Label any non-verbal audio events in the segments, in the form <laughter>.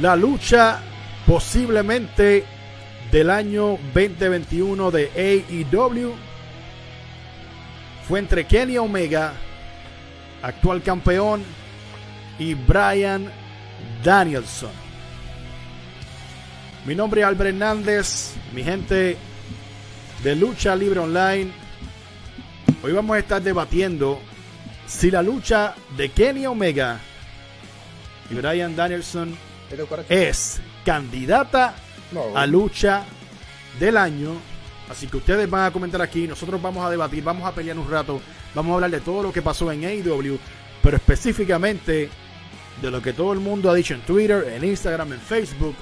La lucha posiblemente del año 2021 de AEW fue entre Kenny Omega, actual campeón, y Brian Danielson. Mi nombre es Albert Hernández, mi gente de Lucha Libre Online. Hoy vamos a estar debatiendo si la lucha de Kenny Omega y Brian Danielson es candidata a lucha del año. Así que ustedes van a comentar aquí, nosotros vamos a debatir, vamos a pelear un rato, vamos a hablar de todo lo que pasó en AEW, pero específicamente de lo que todo el mundo ha dicho en Twitter, en Instagram, en Facebook.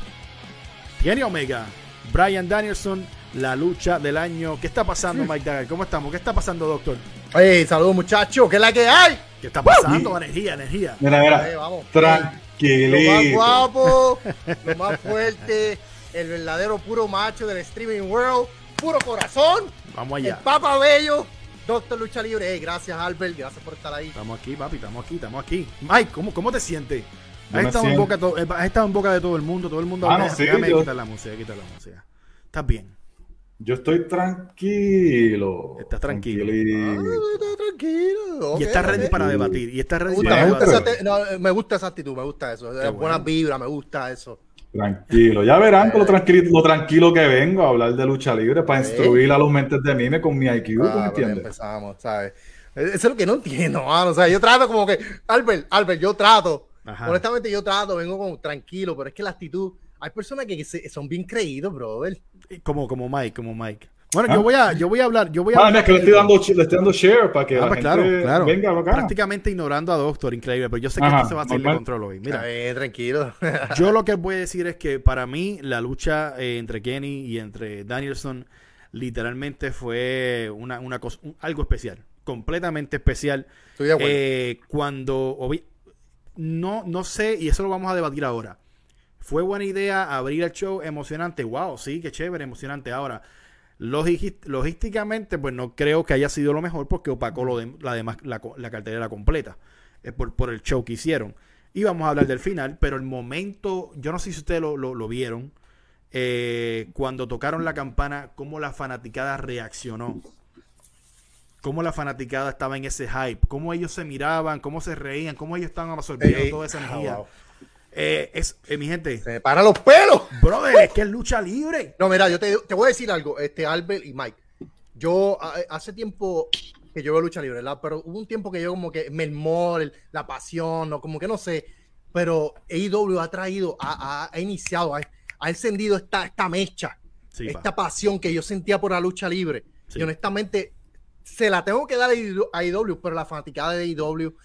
Kenny Omega, Brian Danielson, la lucha del año. ¿Qué está pasando, Mike Dagger? ¿Cómo estamos? ¿Qué está pasando, doctor? Hey, saludos muchachos, ¿qué es la que hay? ¿Qué está pasando? Energía, energía. Mira, mira. Lo más guapo, lo más fuerte, el verdadero puro macho del streaming world, puro corazón. Vamos allá. El Papa Bello, Doctor Lucha Libre. Hey, gracias, Albert, gracias por estar ahí. Estamos aquí, papi, estamos aquí, estamos aquí. Mike, ¿cómo, cómo te sientes? Has estado, en boca, eh, has estado en boca de todo el mundo, todo el mundo. Ah, no, sí, déjame yo- quitar la música, quitar la música. ¿Estás bien? Yo estoy tranquilo. Estás tranquilo. Tranquilito. Ah, está tranquilo. y estás ready para debatir. Y estás Me ready gusta, para me, gusta debatir. esa no, me gusta esa actitud, me gusta eso. Bueno. vibras, me gusta eso. Tranquilo. Ya verán con lo tranquilo, lo tranquilo que vengo a hablar de lucha libre para instruir a los mentes de mime con mi IQ, ¿tú me Ah, entiendes? empezamos, ¿sabes? Eso es lo que no entiendo, mano. O sea, yo trato como que, Albert, Albert, yo trato. Ajá. Honestamente, yo trato, vengo como tranquilo, pero es que la actitud. Hay personas que se- son bien creídos, brother. Como, como Mike, como Mike. Bueno, Ah. yo voy a, yo voy a hablar, yo voy a Ah, hablar es que le estoy dando, le estoy dando share para que Ah, la pues gente claro, claro. venga para acá. Prácticamente ignorando a Doctor, increíble, pero yo sé que Ajá, esto se va a salir de control hoy. Mira, Mira, tranquilo. <laughs> yo lo que voy a decir es que para mí la lucha eh, entre Kenny y entre Danielson literalmente fue una, una cosa, un- algo especial, completamente especial. Estoy de acuerdo. Eh, cuando obvi- no, no sé, y eso lo vamos a debatir ahora. Fue buena idea abrir el show emocionante. Wow, sí, qué chévere, emocionante. Ahora, logísticamente, pues no creo que haya sido lo mejor porque opacó lo de- la, demás, la, co- la cartelera completa eh, por, por el show que hicieron. Y vamos a hablar del final, pero el momento, yo no sé si ustedes lo, lo- lo vieron, eh, cuando tocaron la campana, cómo la fanaticada reaccionó cómo la fanaticada estaba en ese hype, cómo ellos se miraban, cómo se reían, cómo ellos estaban absorbiendo toda esa ah, energía. wow. Eh, es, eh, mi gente, Se me paran los pelos. brother, es que es lucha libre. No, mira, yo te, te voy a decir algo, este Albert y Mike. Yo a- hace tiempo que yo veo lucha libre, ¿verdad? Pero hubo un tiempo que yo como que me el- la pasión, no, como que no sé. Pero AEW ha traído, ha, ha- ha iniciado, ha, ha encendido esta, esta mecha, Sí, pa. esta pasión que yo sentía por la lucha libre. Sí. Y honestamente, se la tengo que dar a AEW, pero la fanaticada de AEW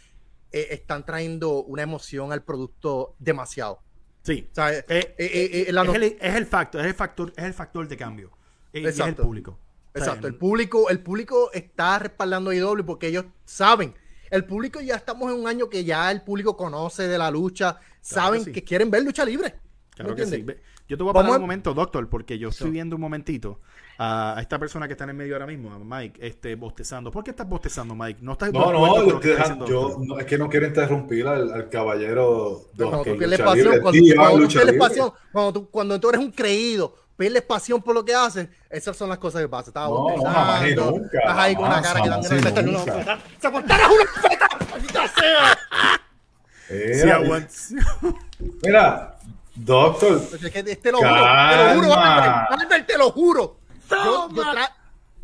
eh, están trayendo una emoción al producto demasiado. Sí. O sea, eh, Eh, la es, el, es el factor, es el factor, es el factor de cambio. Y es el Exacto. público. O sea, Exacto, el público, el público está respaldando a IW porque ellos saben. El público ya estamos en un año que ya el público conoce de la lucha, saben que quieren ver lucha libre. Claro ¿Me que sí. Yo te voy a Vamos parar a- un momento, doctor, porque yo estoy viendo un momentito a, a esta persona que está en el medio ahora mismo, a Mike, este, bostezando. ¿Por qué estás bostezando, Mike? No estás de No, no, yo, que está no, es que no quiero interrumpir al, al caballero Cuando Doctor tú pierdes Lucha pasión, Libre, cuando, tío, cuando tú pierdes libre. pasión, cuando tú, cuando tú eres un creído, pierdes pasión por lo que haces, esas son las cosas que pasan. Estás No, no, bostezando, jamás y nunca, estás ahí con una cara que de una nunca. bofetada. ¡Se aguantaras una feta! ¡Maldita sea! Mira, Sí, aguanta. mira, Doctor, Pues es que te lo juro, te lo juro, Calma. Albert, Albert, te lo juro. Yo, yo tra-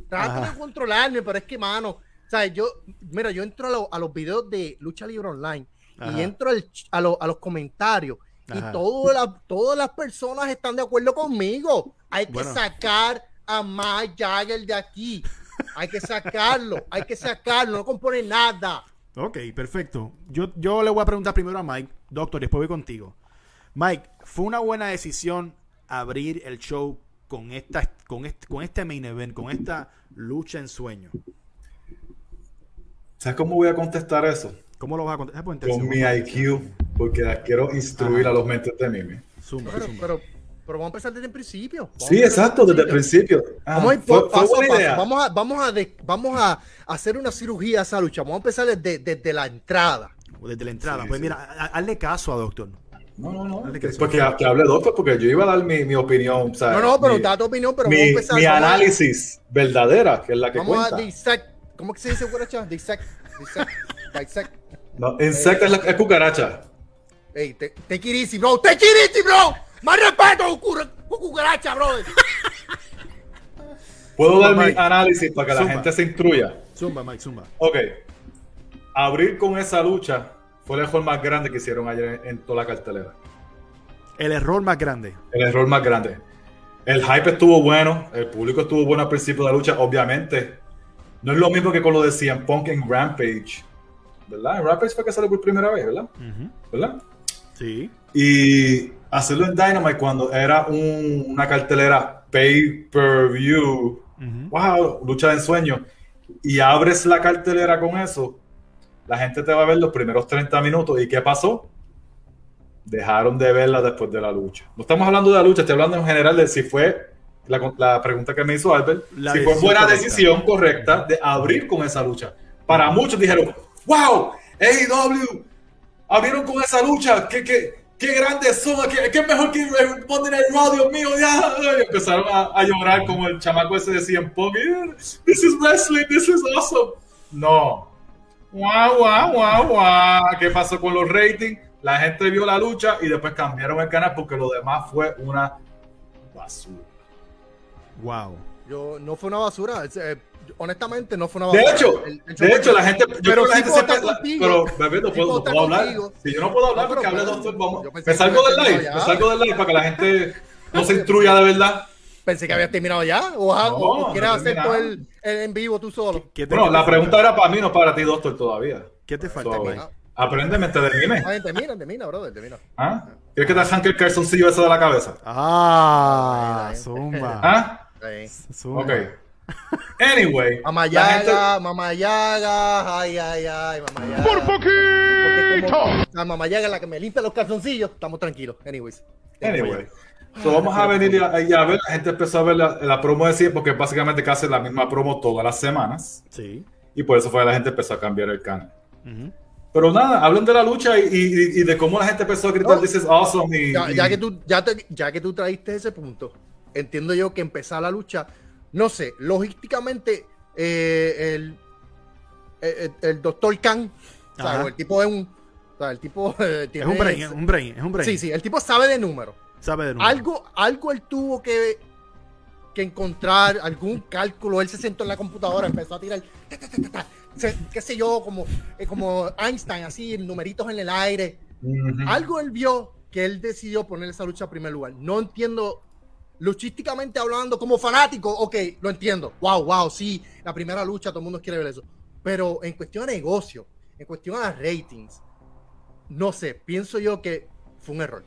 trato de controlarme, pero es que, mano, ¿sabes? Yo, mira, yo entro a, lo- a los videos de Lucha Libre Online Ajá. y entro al ch- a, lo- a los comentarios Ajá. y todo la- todas las personas están de acuerdo conmigo. Hay que Bueno. sacar a Mike Jagger de aquí. Hay que sacarlo, hay que sacarlo, no compone nada. Ok, perfecto. Yo, yo le voy a preguntar primero a Mike, doctor, después voy contigo. Mike, ¿fue una buena decisión abrir el show con esta, con este, con este main event, con esta lucha en sueño? ¿sabes cómo voy a contestar eso? ¿Cómo lo vas a contestar? Pues, Con mi IQ, porque la quiero instruir Ajá. a los mentes de Mimi. Zumba, Pero, zumba. pero, pero vamos a empezar desde el principio. Vamos Sí, exacto, desde el principio. Ah, Vamos a hacer una cirugía a esa lucha. Vamos a empezar desde, desde la entrada. Desde la entrada. Sí, pues sí. mira, ha- hazle caso a doctor. No, no, no. Que Porque que hable doctor, porque yo iba a dar mi, mi opinión. o sea, No, no, pero mi, da tu opinión, pero mi, vamos a empezar. mi a- análisis verdadera, que es la que Vamos cuenta. a dissect. ¿Cómo que se dice, guaracha? Dissect. Dissect. <laughs> Dissect. No, insecta es, la, es cucaracha. Ey, te, take it easy, bro. Take it easy, bro. Más respeto, cucaracha, bro. <laughs> Puedo Zumba, dar mi Mike. análisis para que la gente se instruya. Zumba, Mike, zumba. Ok. Abrir con esa lucha fue el error más grande que hicieron ayer en, en toda la cartelera. El error más grande. El error más grande. El hype estuvo bueno, el público estuvo bueno al principio de la lucha, obviamente. No es lo mismo que con lo de CM Punk en Rampage. ¿Verdad? En Rampage fue que salió por primera vez, ¿verdad? ¿Verdad? Sí. Y hacerlo en Dynamite cuando era un- una cartelera pay-per-view. Ujú. Wow, lucha de ensueño. Y abres la cartelera con eso. La gente te va a ver los primeros 30 minutos. ¿Y qué pasó? Dejaron de verla después de la lucha. No estamos hablando de la lucha, estoy hablando en general de si fue la, la pregunta que me hizo Albert. La si fue buena correcta. decisión correcta de abrir con esa lucha. Para muchos dijeron, wow, AEW, abrieron con esa lucha, qué, qué, qué grandes son, qué, qué mejor que el Monday Night Raw, Dios mío, ya. Y empezaron a, a llorar como el chamaco ese decía en Punk, "Yeah, this is wrestling, this is awesome. No. Guau, guau, guau, guau. ¿Qué pasó con los ratings? La gente vio la lucha y después cambiaron el canal porque lo demás fue una basura. Wow. Yo, no fue una basura. es, eh, honestamente, no fue una De basura. hecho, El- el show de hecho, la gente, yo Pero creo que la gente siempre, pero bebé, no puedo, no puedo hablar. Si yo no puedo hablar No, porque hable doctor, vamos. Me salgo del live, me salgo del live para que la gente no se <laughs> instruya de verdad. Pensé que habías terminado ya. O, No, o no quieres hacer todo el, el en vivo tú solo. ¿Qué te, Bueno, qué la pregunta falta? era para mí, no para ti, doctor, todavía. ¿Qué te falta, So, Mike? Apréndeme, te de mime. Ay, termina, termina, brother, termina. ¿Ah? ¿Quieres que te arranque el calzoncillo ese de la cabeza? Ah, zumba. ¿Ah? Zumba. Ok. Anyway. <laughs> Mamá la gente- Yaga, Mamá Yaga, ay, ay, ay, Mamá Yaga. ¡Por poquito! La Mamá Yaga es la que me limpia los calzoncillos, estamos tranquilos. Anyways. Anyway. So, vamos a venir y a, y a ver, la gente empezó a ver la, la promo de 100 porque básicamente hace la misma promo todas las semanas Sí. y por eso fue que la gente empezó a cambiar el canal. Pero nada, hablen de la lucha y, y- y de cómo la gente empezó a gritar No. This is awesome y, Ya, que tú, ya, te- ya que tú traíste ese punto, entiendo yo que empezar la lucha, no sé, logísticamente, eh, el, el, el doctor Khan, o sea, Ajá. el tipo es un. O sea, el tipo. eh, Es tiene- un brain, es un brain, es un brain. Sí, sí, el tipo sabe de números. Sabe de. Algo, algo él tuvo que, que encontrar, algún cálculo. Él se sentó en la computadora, empezó a tirar, ta, ta, ta, ta, ta, se- qué sé yo, como, eh, como Einstein, así, numeritos en el aire. Ujú. Algo él vio que él decidió poner esa lucha a primer lugar. No entiendo, luchísticamente hablando, como fanático, ok, lo entiendo. Wow, wow, sí, la primera lucha, todo el mundo quiere ver eso. Pero en cuestión de negocio, en cuestión a ratings, no sé, pienso yo que fue un error.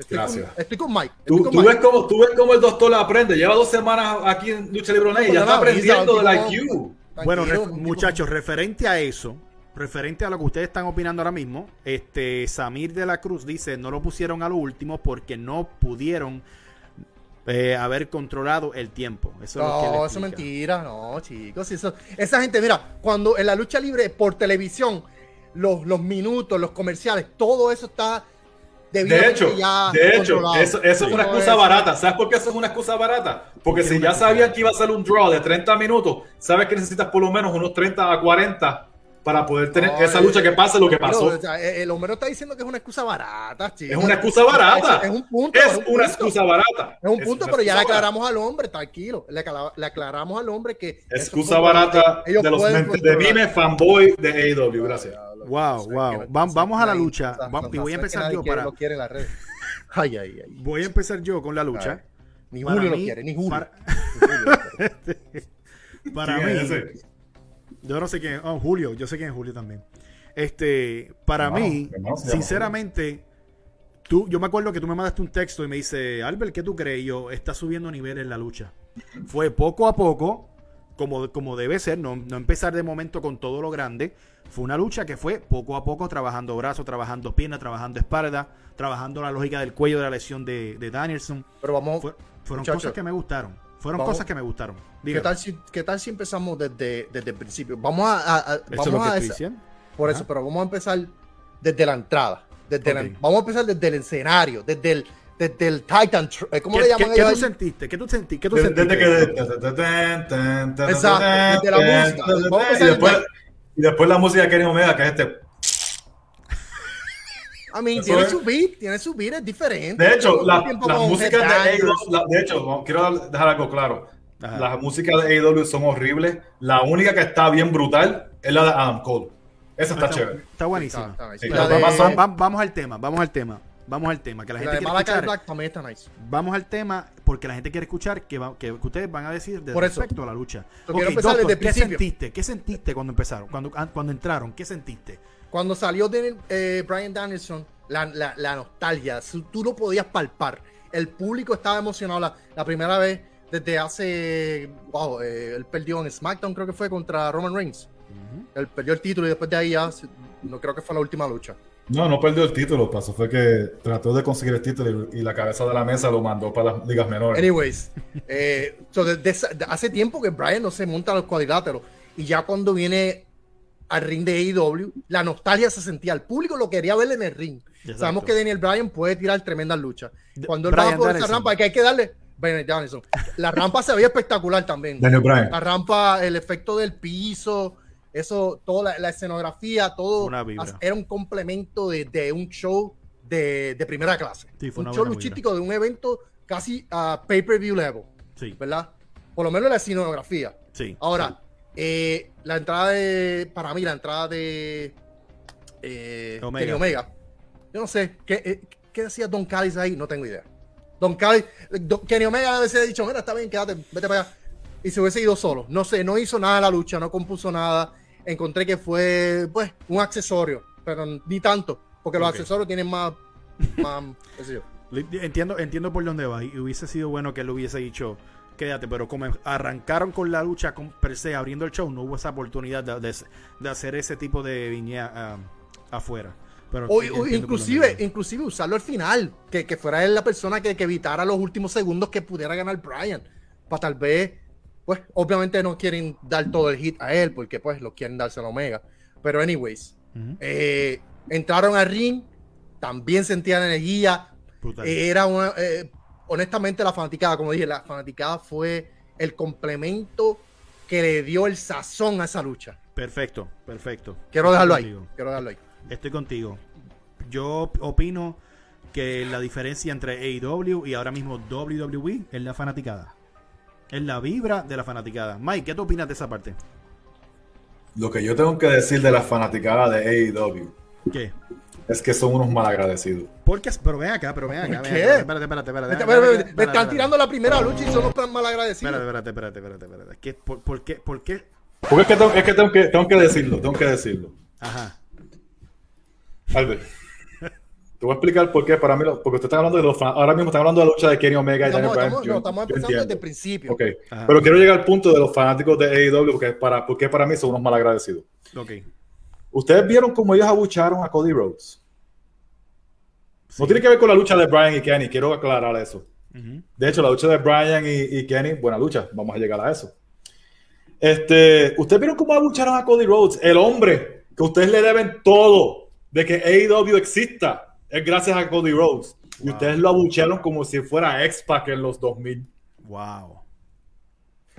Estoy, Gracias. Con, estoy con Mike. estoy Tú, con tú Mike. ves cómo, tú ves cómo el doctor aprende. Lleva dos semanas aquí en Lucha Libre Online y ya Pues está aprendiendo del un IQ. Bueno, ref- muchachos, referente a eso, referente a lo que ustedes están opinando ahora mismo, este Samir de la Cruz dice, no lo pusieron a lo último porque no pudieron eh, haber controlado el tiempo. Eso es lo que él No, eso es mentira, no, chicos. Eso, esa gente, mira, cuando en la lucha libre por televisión, los, los minutos, los comerciales, todo eso está De hecho, ya de hecho, eso, eso es una No excusa barata. ¿Sabes por qué eso es una excusa barata? Porque si ya barata. que iba a ser un draw de 30 minutos, sabes que necesitas por lo menos unos 30 a 40 para poder tener esa eh, lucha que pase lo que Pero, pasó. o sea, eh, el hombre está diciendo que es una excusa barata, chicos. Es una excusa barata. Es un punto. Es un una punto. excusa barata. Es un punto, pero ya le barata. aclaramos al hombre, tranquilo. Le, acla- le aclaramos al hombre que. Excusa barata de los mentes de mime fanboy de AEW. Gracias. Wow, wow. Vam- vamos a la lucha. Y voy a empezar yo para- Lo quiere en las redes. <laughs> Ay, ay, ay. Voy a empezar yo con la lucha. Ni Julio lo mí- quiere, ni Julio. Para, lo quiere. <laughs> para ¿Quién mí, es yo no sé quién. Oh, Julio, yo sé quién es Julio también. Este, para mí, sinceramente, tú, yo me acuerdo que tú me mandaste un texto y me dice, Albert, ¿qué tú crees? Y yo, está subiendo nivel en la lucha. Fue poco a poco, como, como debe ser, no, no empezar de momento con todo lo grande. Fue una lucha que fue poco a poco, trabajando brazos, trabajando piernas, trabajando espalda, trabajando la lógica del cuello de la lesión de, de Danielson. Pero vamos. Fue- fueron Muchacho, cosas que me gustaron. Fueron vamos- cosas que me gustaron. ¿Qué tal, si, ¿Qué tal si empezamos desde, desde el principio? Vamos a. a- a- eso vamos es lo que a estoy esa- diciendo. por Ajá. eso, pero vamos a empezar desde la entrada. Desde la- Ok. vamos a empezar desde el escenario, desde el, desde el Titan. eh, ¿Cómo ¿Qué, le qué- llaman qué ellos tú sentiste? ¿Qué tú sentiste? ¿Qué tú sentiste? desde que. Exacto, desde la música. Vamos a Y empezar después, desde- y después la música de Kenny Omega, que es este. <laughs> I mean, tiene es. su beat, tiene su beat, es diferente. De hecho, la, las músicas de. AEW, la- de hecho, quiero dejar algo claro. Ajá. Las músicas de AEW son horribles. La única que está bien brutal es la de Adam Cole. Esa está Está, chévere. está buenísima. Está- está nice. Sí, La pero de- vamos Va- va- vamos al tema, vamos al tema, vamos al tema. Que la la gente de quiere Malachi escuchar. Black también está nice. Vamos al tema porque la gente quiere escuchar que, va- que ustedes van a decir de Por eso. respecto a la lucha. Yo Ok, quiero empezar doctor, desde el ¿qué principio. sentiste? ¿Qué sentiste cuando empezaron? Cuando, ah, cuando entraron, ¿qué sentiste? Cuando salió de, eh, Brian Danielson, la, la- la nostalgia, tú lo podías palpar. El público estaba emocionado la, la primera vez desde hace. Wow, eh, él perdió en SmackDown, creo que fue contra Roman Reigns. Él perdió el título y después de ahí ya, no creo que fue la última lucha. No, no perdió el título. Pasó fue que trató de conseguir el título y, y la cabeza de la mesa lo mandó para las ligas menores. Anyways, eh, so de- hace tiempo que Brian no se monta a los cuadriláteros y ya cuando viene al ring de AEW, la nostalgia se sentía. El público lo quería ver en el ring. Exacto. Sabemos que Daniel Bryan puede tirar tremendas luchas. Cuando él Bryan va por esa rampa, que hay que darle. Brian Danielson. La rampa se veía espectacular también. Daniel Bryan. La rampa, el efecto del piso, eso, toda la, la escenografía, todo era un complemento de, de un show de, de primera clase. Sí, fue un show luchístico de un evento casi a pay-per-view level, Sí, ¿verdad? Por lo menos la escenografía. sí. Ahora, eh, la entrada de, para mí, la entrada de eh, Omega. Kenny Omega. Yo no sé, ¿qué, eh, ¿qué decía Don Callis ahí? No tengo idea. Don Callis, Don- Kenny Omega ha dicho, mira, está bien, quédate, vete para allá. Y se hubiese ido solo. No sé, no hizo nada en la lucha, no compuso nada. Encontré que fue, pues, un accesorio, pero ni tanto, porque los accesorios tienen más, <laughs> más, qué sé yo. Li- Entiendo, entiendo por dónde va. Y hubiese sido bueno que él hubiese dicho, quédate, pero como arrancaron con la lucha con per se, abriendo el show, no hubo esa oportunidad de, de- de hacer ese tipo de viña ah, afuera. Pero O, inclusive, inclusive usarlo al final, que, que fuera él la persona que, que evitara los últimos segundos que pudiera ganar Brian. Para tal vez, pues, obviamente no quieren dar todo el hit a él, porque pues lo quieren dárselo a Omega. Pero anyways, eh, entraron al ring, también sentían energía. Eh, era una, eh, honestamente, la fanaticada, como dije, la fanaticada fue el complemento que le dio el sazón a esa lucha. Perfecto, perfecto. Quiero dejarlo Estoy ahí. contigo. Quiero dejarlo ahí. Estoy contigo. Yo opino que la diferencia entre AEW y ahora mismo WWE es la fanaticada. Es la vibra de la fanaticada. Mike, ¿qué tú opinas de esa parte? Lo que yo tengo que decir de la fanaticada de AEW ¿Qué? es que son unos malagradecidos. Porque, pero ven acá, pero ven acá. ven ¿Qué? acá. Espérate, espérate, espérate. Me, espérate, espérate, están tirando la primera lucha y son los tan mal agradecidos. Espérate, espérate, espérate, espérate, espérate. ¿Qué, por, por qué? ¿Por qué? Porque es que tengo, es que tengo que tengo que decirlo, tengo que decirlo. Ajá. Albert, te voy a explicar por qué para mí, lo- porque usted está hablando de los fan- ahora mismo está hablando de la lucha de Kenny Omega y Estamos, Daniel Bryan. no, estamos empezando entiendo. desde el principio. Ok, Ajá. pero quiero llegar al punto de los fanáticos de AEW porque para, porque para mí son unos malagradecidos. Ok. ¿Ustedes vieron cómo ellos abucharon a Cody Rhodes? Sí. No tiene que ver con la lucha de Bryan y Kenny, quiero aclarar eso. De hecho, la lucha de Bryan y, y Kenny, buena lucha, vamos a llegar a eso. Este, ¿Ustedes vieron cómo abucharon a Cody Rhodes? El hombre que ustedes le deben todo de que AEW exista es gracias a Cody Rhodes. Y ustedes lo abucharon como si fuera X-Pac en los 2000. Wow.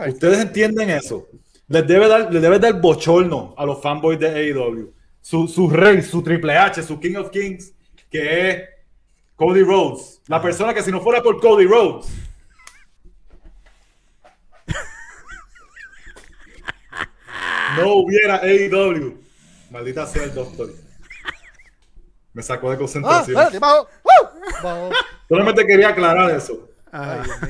¿Ustedes entienden eso? Les debe dar, les debe dar bochorno a los fanboys de AEW. Su, su rey, su Triple H, su King of Kings, que es Cody Rhodes. La persona que si no fuera por Cody Rhodes. <laughs> no hubiera AEW. Maldita sea el doctor. Me sacó de Ah, concentración. espérate, bajo. Bajo. Solamente quería aclarar eso.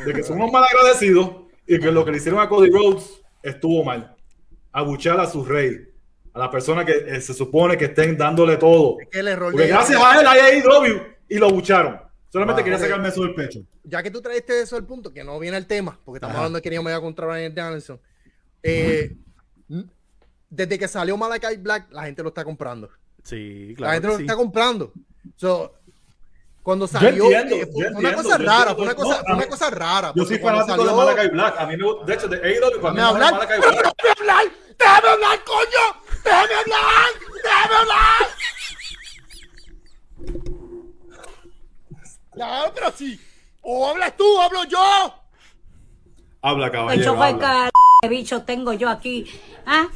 De que son unos mal agradecidos y que lo que le hicieron a Cody Rhodes estuvo mal. Abuchar a su rey. A la persona que eh, se supone que estén dándole todo. Es que el error Porque gracias a él hay AEW y lo abucharon. Solamente quería sacarme eso del pecho. ya que tú traiste eso al punto, que no viene el tema, porque estamos Ajá. hablando de Kenny Omega contra Brian Danielson. Eh, desde que salió Malakai Black, la gente lo está comprando. Sí, la claro. gente que lo sí. está comprando. So, cuando salió, entiendo, eh, yo fue una cosa yo rara, fue una No, cosa, a fue una cosa rara. Yo soy cuando fanático de salió- Malakai Black. A mí me, de hecho, de AEW para mí Déjame no es hablar. Malakai Black. ¡Déjame hablar! ¡Déjame hablar, coño! ¡Déjame hablar! ¡Déjame hablar! Ya, pero sí. O hablas tú, o hablo yo. Habla, El caballero. chofer habla. que bicho tengo yo aquí. ¿Ah?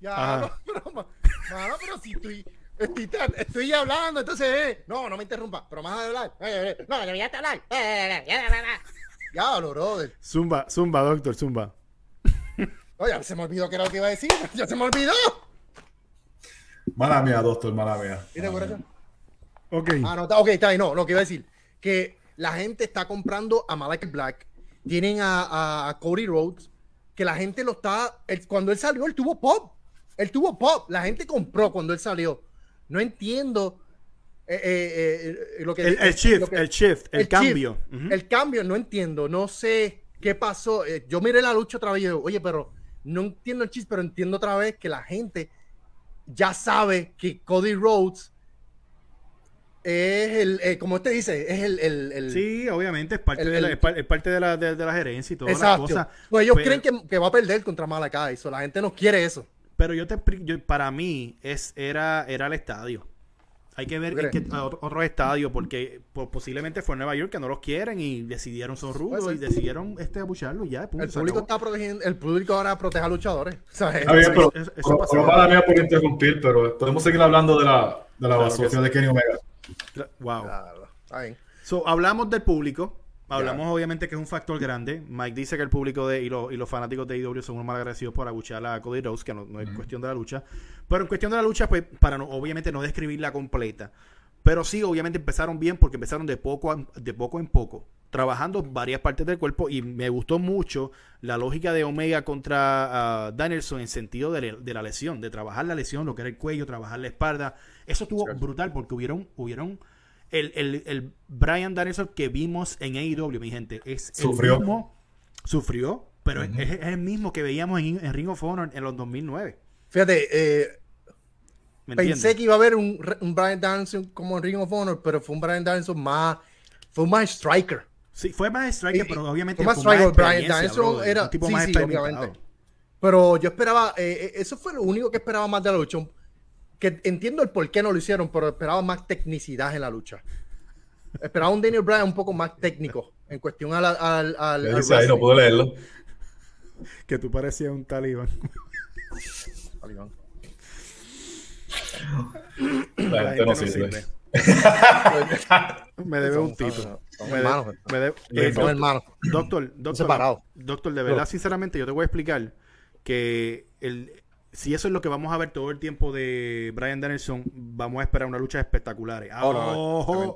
Ya, Ajá. pero, ma- mano, pero si estoy, estoy, estoy hablando, entonces, eh, no, no me interrumpa, pero más a hablar. Eh, eh, no, deberías hablar. Eh, eh, eh, ya, ya, ya. Ya, lo brother. Zumba, zumba, doctor, zumba. Oye, se me olvidó que era lo que iba a decir. <laughs> Ya se me olvidó. Mala mía, doctor, mala mía. ¿Viste, Mala corazón? Ok. Ah, no, está, ok, está ahí. No, lo que iba a decir. Que la gente está comprando a Malachi Black. Tienen a, a- a Cody Rhodes. Que la gente lo está. él- cuando él salió, él tuvo pop. Él tuvo pop. La gente compró cuando él salió. No entiendo. eh, eh, eh, lo que, El, el shift, lo que- el shift, el, shift, cambio. El cambio, no entiendo. No sé qué pasó. Yo miré la lucha otra vez y digo, oye, pero no entiendo el chiste, pero entiendo otra vez que la gente ya sabe que Cody Rhodes es el, eh, como usted dice, es el, el, el- Sí, obviamente, es parte, el- de, la, es parte de, la, de, de la gerencia y todas las cosas. Pues ellos pero- creen que, que va a perder contra Malakai, eso la gente no quiere eso. Pero yo te yo- para mí es era era el estadio. Hay que ver a otro, otro estadio porque po- posiblemente fue en Nueva York que no los quieren y decidieron son rudos Puede y decidieron este abucharlo y ya. punto, El público está protegiendo, el público ahora protege a luchadores. ¿sabes? Está bien, pero, eso- eso pero- pasa. pero mala mía por interrumpir, pero podemos seguir hablando de la, de la Claro que asociación sí. de Kenny Omega. Wow. Claro, está bien. So, hablamos del público. Hablamos obviamente que es un factor grande. Mike dice que el público de, y, los- y los fanáticos de IW son unos mal agradecidos por abuchar a Cody Rhodes, que no, no es cuestión de la lucha. Pero en cuestión de la lucha, pues, para no, obviamente no describirla completa. Pero sí, obviamente empezaron bien porque empezaron de poco, a- de poco en poco, trabajando varias partes del cuerpo y me gustó mucho la lógica de Omega contra ah, Danielson en sentido de, de la lesión, de trabajar la lesión, lo que era el cuello, trabajar la espalda. Eso estuvo brutal porque hubieron, hubieron el, el, el Brian Danielson que vimos en AEW, mi gente, es Sufrió. el mismo, sufrió, pero es, es el mismo que veíamos en, en Ring of Honor en los 2009. Fíjate, eh, ¿Me pensé entiendes? que iba a haber un, un Brian Danielson como en Ring of Honor, pero fue un Brian Danielson más, fue un más striker. Sí, fue más striker, Y- pero obviamente fue más striker, Brian Danielson era- un tipo sí, más sí, obviamente. Pero yo esperaba, eh, eh, eso fue lo único que esperaba más de la lucha. Que entiendo el por qué no lo hicieron, pero esperaba más tecnicidad en la lucha. Esperaba un Daniel Bryan un poco más técnico en cuestión al. al, al, ¿Qué al dice ahí? No puedo leerlo. Que tú parecías un talibán. Talibán. La La gente no sirve. sirve. <laughs> Me debe un tito. son- son Me hermanos. eh, hermanos. Doctor, doctor, doctor, de verdad, sinceramente, yo te voy a explicar que el, si eso es lo que vamos a ver todo el tiempo de Brian Danielson, vamos a esperar una lucha espectaculares. Oh, no, ojo,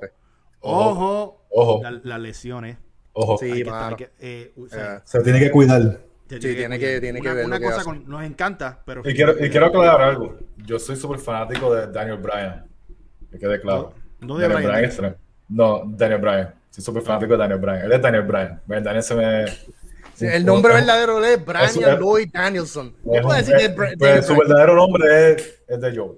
ojo, Ojo. la- las lesiones. Ojo. Sí, que que, eh, o sea, Eh, Se tiene que cuidar. sí, tiene que- tiene que ver una cosa con- nos encanta, pero Y quiero, y quiero aclarar algo. Yo soy súper fanático de Daniel Bryan. Que quede claro. No- no de Daniel Bryan Bryan extra. No, Daniel Bryan. Soy súper fanático de Daniel Bryan. Él es Daniel Bryan. Daniel se me. Sí, el nombre verdadero de es Brian es- Lloyd Danielson. es puedo decir es pues, su verdadero nombre es, es de Joe.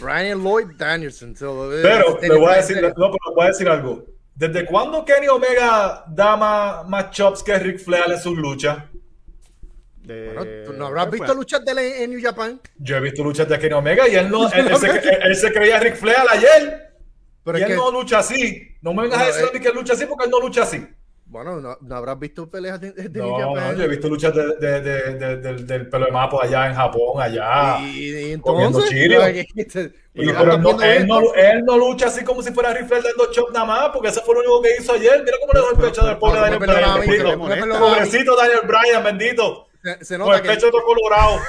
Brian Lloyd Danielson. So, eh, Pero Daniel le voy a decir, no, pero voy a decir algo. ¿Desde cuándo Kenny Omega da más, más chops que Ric Flair en sus luchas? de- Bueno, ¿tú ¿No habrás ¿qué visto fue? luchas de él en, New Japan? Yo he visto luchas de Kenny Omega y él no, <laughs> él, él se, él- él se creía Ric Flair ayer. Pero y él que, no lucha así. No me vengas a No, decir a eh. que él lucha así porque él no lucha así. Bueno, no, no habrás visto peleas de, de No, no, yo he visto luchas de, de- de- de- del- del pelo de mapo allá en Japón, allá. y, y entonces, Y- pero no, él, no, él no lucha así como si fuera Ric Flair dando chop nada más, porque eso fue lo único que hizo ayer. Mira cómo le dejó el pecho del pobre Daniel Bryan. que. Pobrecito Daniel Bryan, bendito. Se, se Con nota el que pecho todo colorado.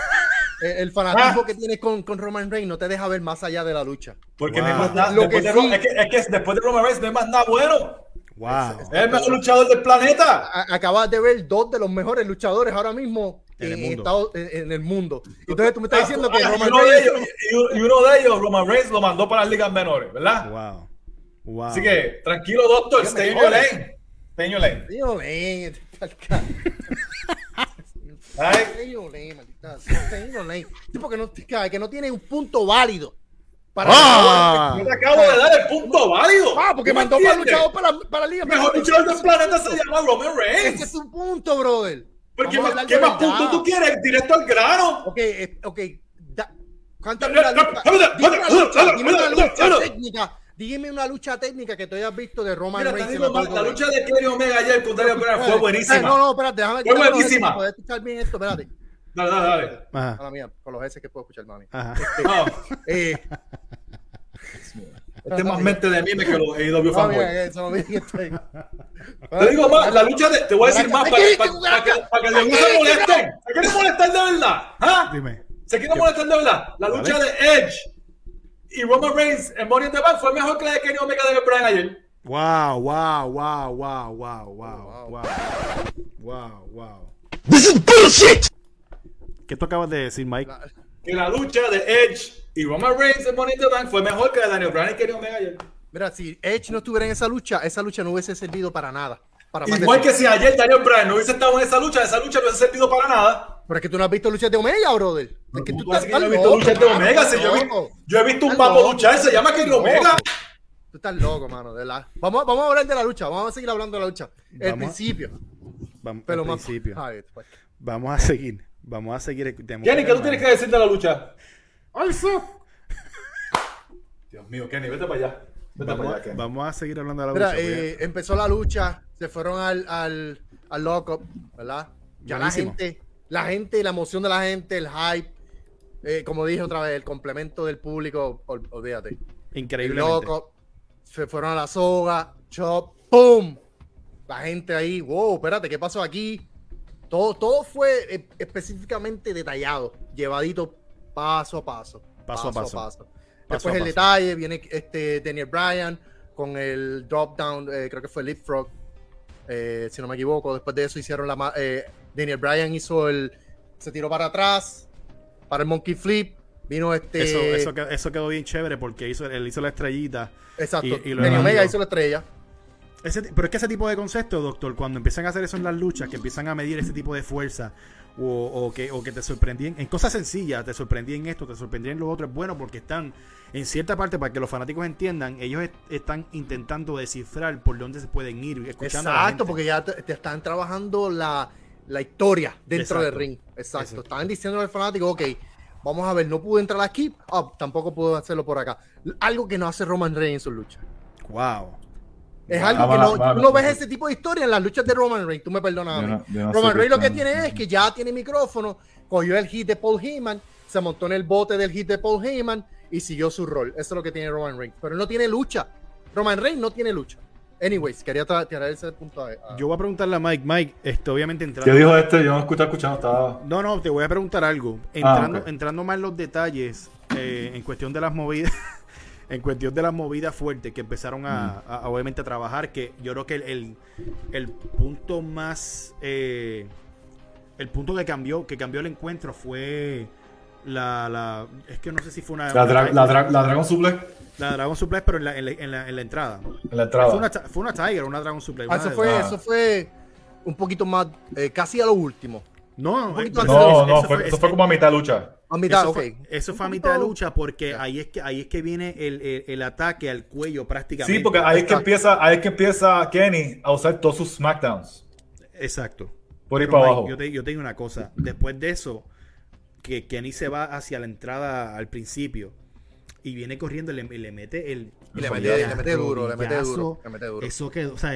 el, el fanatismo Ah. que tienes con, con Roman Reigns no te deja ver más allá de la lucha. Porque Wow. no hay más nada. Lo después que de sí- Ro- es, que, es que después de Roman Reigns no hay más nada bueno. Wow. Es el mejor luchador del planeta. Acabas de ver dos de los mejores luchadores ahora mismo En el mundo. Estados- en- en el mundo. Entonces tú me estás diciendo que Ah, y, Roman uno de Reigns... ellos, y- uno de ellos, Roman Reigns, lo mandó para las ligas menores, ¿verdad? Wow. Wow. Así que, tranquilo, doctor. Stay in your lane. Stay in your lane. Tío Lane, Ay, Tío Lane, maldita sea, Tío Lane. Tipo que no, que no tiene un punto válido. Para Ah. Yo te acabo de dar el punto válido. Ah, porque ¿Tú me mandó para luchador para, para la liga. Mejor luchador del planeta se llama Roman Reigns. Ese es tu punto, brother. ¿Pero qué Vamos a más, qué más puntos tú quieres? Directo al grano. Ok, eh, ok. da- ¿Cuántas luchas? Dime una lucha, dime una lucha técnica Dime una lucha técnica que tú hayas visto de Roman Mira, Reigns. digo, la lucha de Kenny Omega ayer con Bryan fue buenísima. no, no, espérate, déjame Fue buenísima. Poder escuchar bien esto, espérate. Dale, dale, dale. Ajá. Mala mía, con los S que puedo escuchar, mami. Ajá. No, Eh, este es más mente de mime que los AEW no, fanboy. mira, eso, estoy- Te digo más, la lucha de. Te voy a decir más para, para, para que, para que les guste molesten. ¿Se quieren molestar de verdad? ¿Ah? Dime. ¿Se quieren molestar de verdad? La lucha de Edge y Roman Reigns en Money in the Bank fue mejor que la de Kenny Omega de Bryan ayer. Wow, wow, wow, wow, wow, wow, wow. Wow, wow. This is bullshit! ¿Qué tú acabas de decir, Mike? La- Que la lucha de Edge y Roman Reigns en Money in the Bank fue mejor que la de Daniel Bryan y Kenny Omega ayer. Mira, si Edge no estuviera en esa lucha, esa lucha no hubiese servido para nada. Para Igual que si ayer Daniel Bryan no hubiese estado en esa lucha, esa lucha no hubiese servido para nada. Pero es que tú no has visto luchas de Omega, brother. Es que Tú tú estás que no he visto luchas de Omega. Si yo, he vi- loco. yo he visto un papo luchar, se llama Kenny Omega. Tú estás loco, mano, de. Vamos, vamos a hablar de la lucha, vamos a seguir hablando de la lucha. El Vamos principio. Vamos, Pero al más. principio. Ay. Vamos a seguir. Vamos a seguir. Tenemos Kenny, ¿qué tú tienes que decir de la lucha? ¡Ay, sí! Dios mío, Kenny, vete para allá. Vete para Vamos, allá, Kenny. vamos a seguir hablando de la Mira, lucha. porque- eh, empezó la lucha, se fueron al, al, al lock-up, ¿verdad? Ya la gente, la gente, la emoción de la gente, el hype, eh, como dije otra vez, el complemento del público, ol- olvídate. El Increíblemente. loco, se fueron a la soga, chop, ¡pum! La gente ahí, wow, espérate, ¿qué pasó aquí? Todo, todo fue eh, específicamente detallado, llevadito paso a paso. Paso a paso. Después Paso el detalle, viene este Daniel Bryan con el drop down, eh, creo que fue Leapfrog, eh, si no me equivoco. Después de eso hicieron la... eh, Daniel Bryan hizo el... Se tiró para atrás, para el monkey flip. Vino este... Eso, eso, quedó, eso quedó bien chévere porque hizo, él hizo la estrellita. Exacto. y- y Omega hizo la estrella. Ese pero es que ese tipo de concepto, doctor, cuando empiezan a hacer eso en las luchas, que empiezan a medir ese tipo de fuerza, o, o que, o que te sorprendían en cosas sencillas, te sorprendí en esto, te sorprendí en lo otro, es bueno porque están, en cierta parte, para que los fanáticos entiendan, ellos est- están intentando descifrar por dónde se pueden ir, escuchando Exacto, porque ya te, te están trabajando la, la historia dentro Exacto. del ring. Exacto. Exacto. Estaban diciendo al fanático, ok, vamos a ver, no pude entrar aquí, ah, tampoco puedo hacerlo por acá. Algo que no hace Roman Reigns en sus luchas. Wow. Es Ah, algo que no, va, tú no ves ese tipo de historia en las luchas de Roman Reigns, tú me perdonas. a Yo mí. no- yo no sé Roman Reigns lo que tiene es que ya tiene micrófono, cogió el hit de Paul Heyman, se montó en el bote del hit de Paul Heyman y siguió su rol. Eso es lo que tiene Roman Reigns. Pero no tiene lucha. Roman Reigns no tiene lucha. Anyways, quería tirar ese punto a, a- Yo voy a preguntarle a Mike, Mike, esto obviamente entrando... ¿Qué dijo este? Yo no escuché escuchando, estaba. No, no, te voy a preguntar algo. Entrando, ok. entrando más en los detalles, eh, en cuestión de las movidas, <laughs> en cuestión de las movidas fuertes que empezaron a, a- a, obviamente a trabajar, que yo creo que el, el, el punto más, eh, el punto que cambió, que cambió el encuentro fue la, la es que no sé si fue una, La, una dra- Tiger- la, dra- la Dragon Suplex la Dragon Suplex, pero en la, en la, en la- en la entrada. en la entrada. Fue una, fue una Tiger, una Dragon Suplex. Ah, eso fue, Ah. eso fue un poquito más, eh, casi a lo último. No, un eh, poquito eso- antes. No, no, fue- fue, eso fue como a mitad de lucha. A mitad, eso, ok. fue, eso fue a mitad de lucha porque ahí es que ahí es que viene el, el- el ataque al cuello prácticamente. Sí, porque ahí es que empieza, ahí es que empieza Kenny a usar todos sus SmackDowns. Exacto. Por ahí Pero, para Mike, abajo. Yo te, yo te digo una cosa. Después de eso, que Kenny se va hacia la entrada al principio y viene corriendo y le, le mete el. Y le el mete- le mete duro, le mete duro, le mete duro. Eso que, o sea,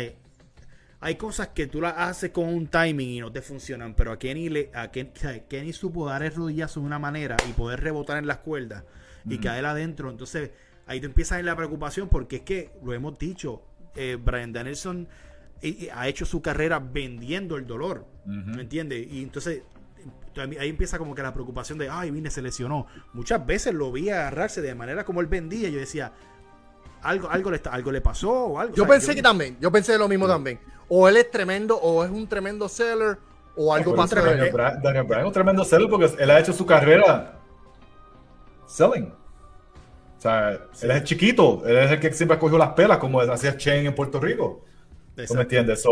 hay cosas que tú las haces con un timing y no te funcionan, pero a Kenny le, a Ken- o sea, Kenny supo dar el rodillazo de una manera y poder rebotar en las cuerdas y caer adentro. Entonces, ahí te empiezas en la preocupación porque es que lo hemos dicho, eh, Brian Danielson eh, eh, ha hecho su carrera vendiendo el dolor, ¿me entiendes? Y entonces ahí empieza como que la preocupación de, ay, vine, se lesionó. Muchas veces lo vi agarrarse de manera como él vendía. Yo decía, algo, algo, le, está- algo le pasó o algo. Yo O sea, pensé que también, yo pensé lo mismo también. O él es tremendo, o es un tremendo seller, o algo eso Daniel, Bryan, Daniel Bryan es un tremendo seller porque él ha hecho su carrera selling. O sea, él es el chiquito, él es el que siempre cogió las pelas, como hacía Chen en Puerto Rico. ¿Tú me entiendes? So,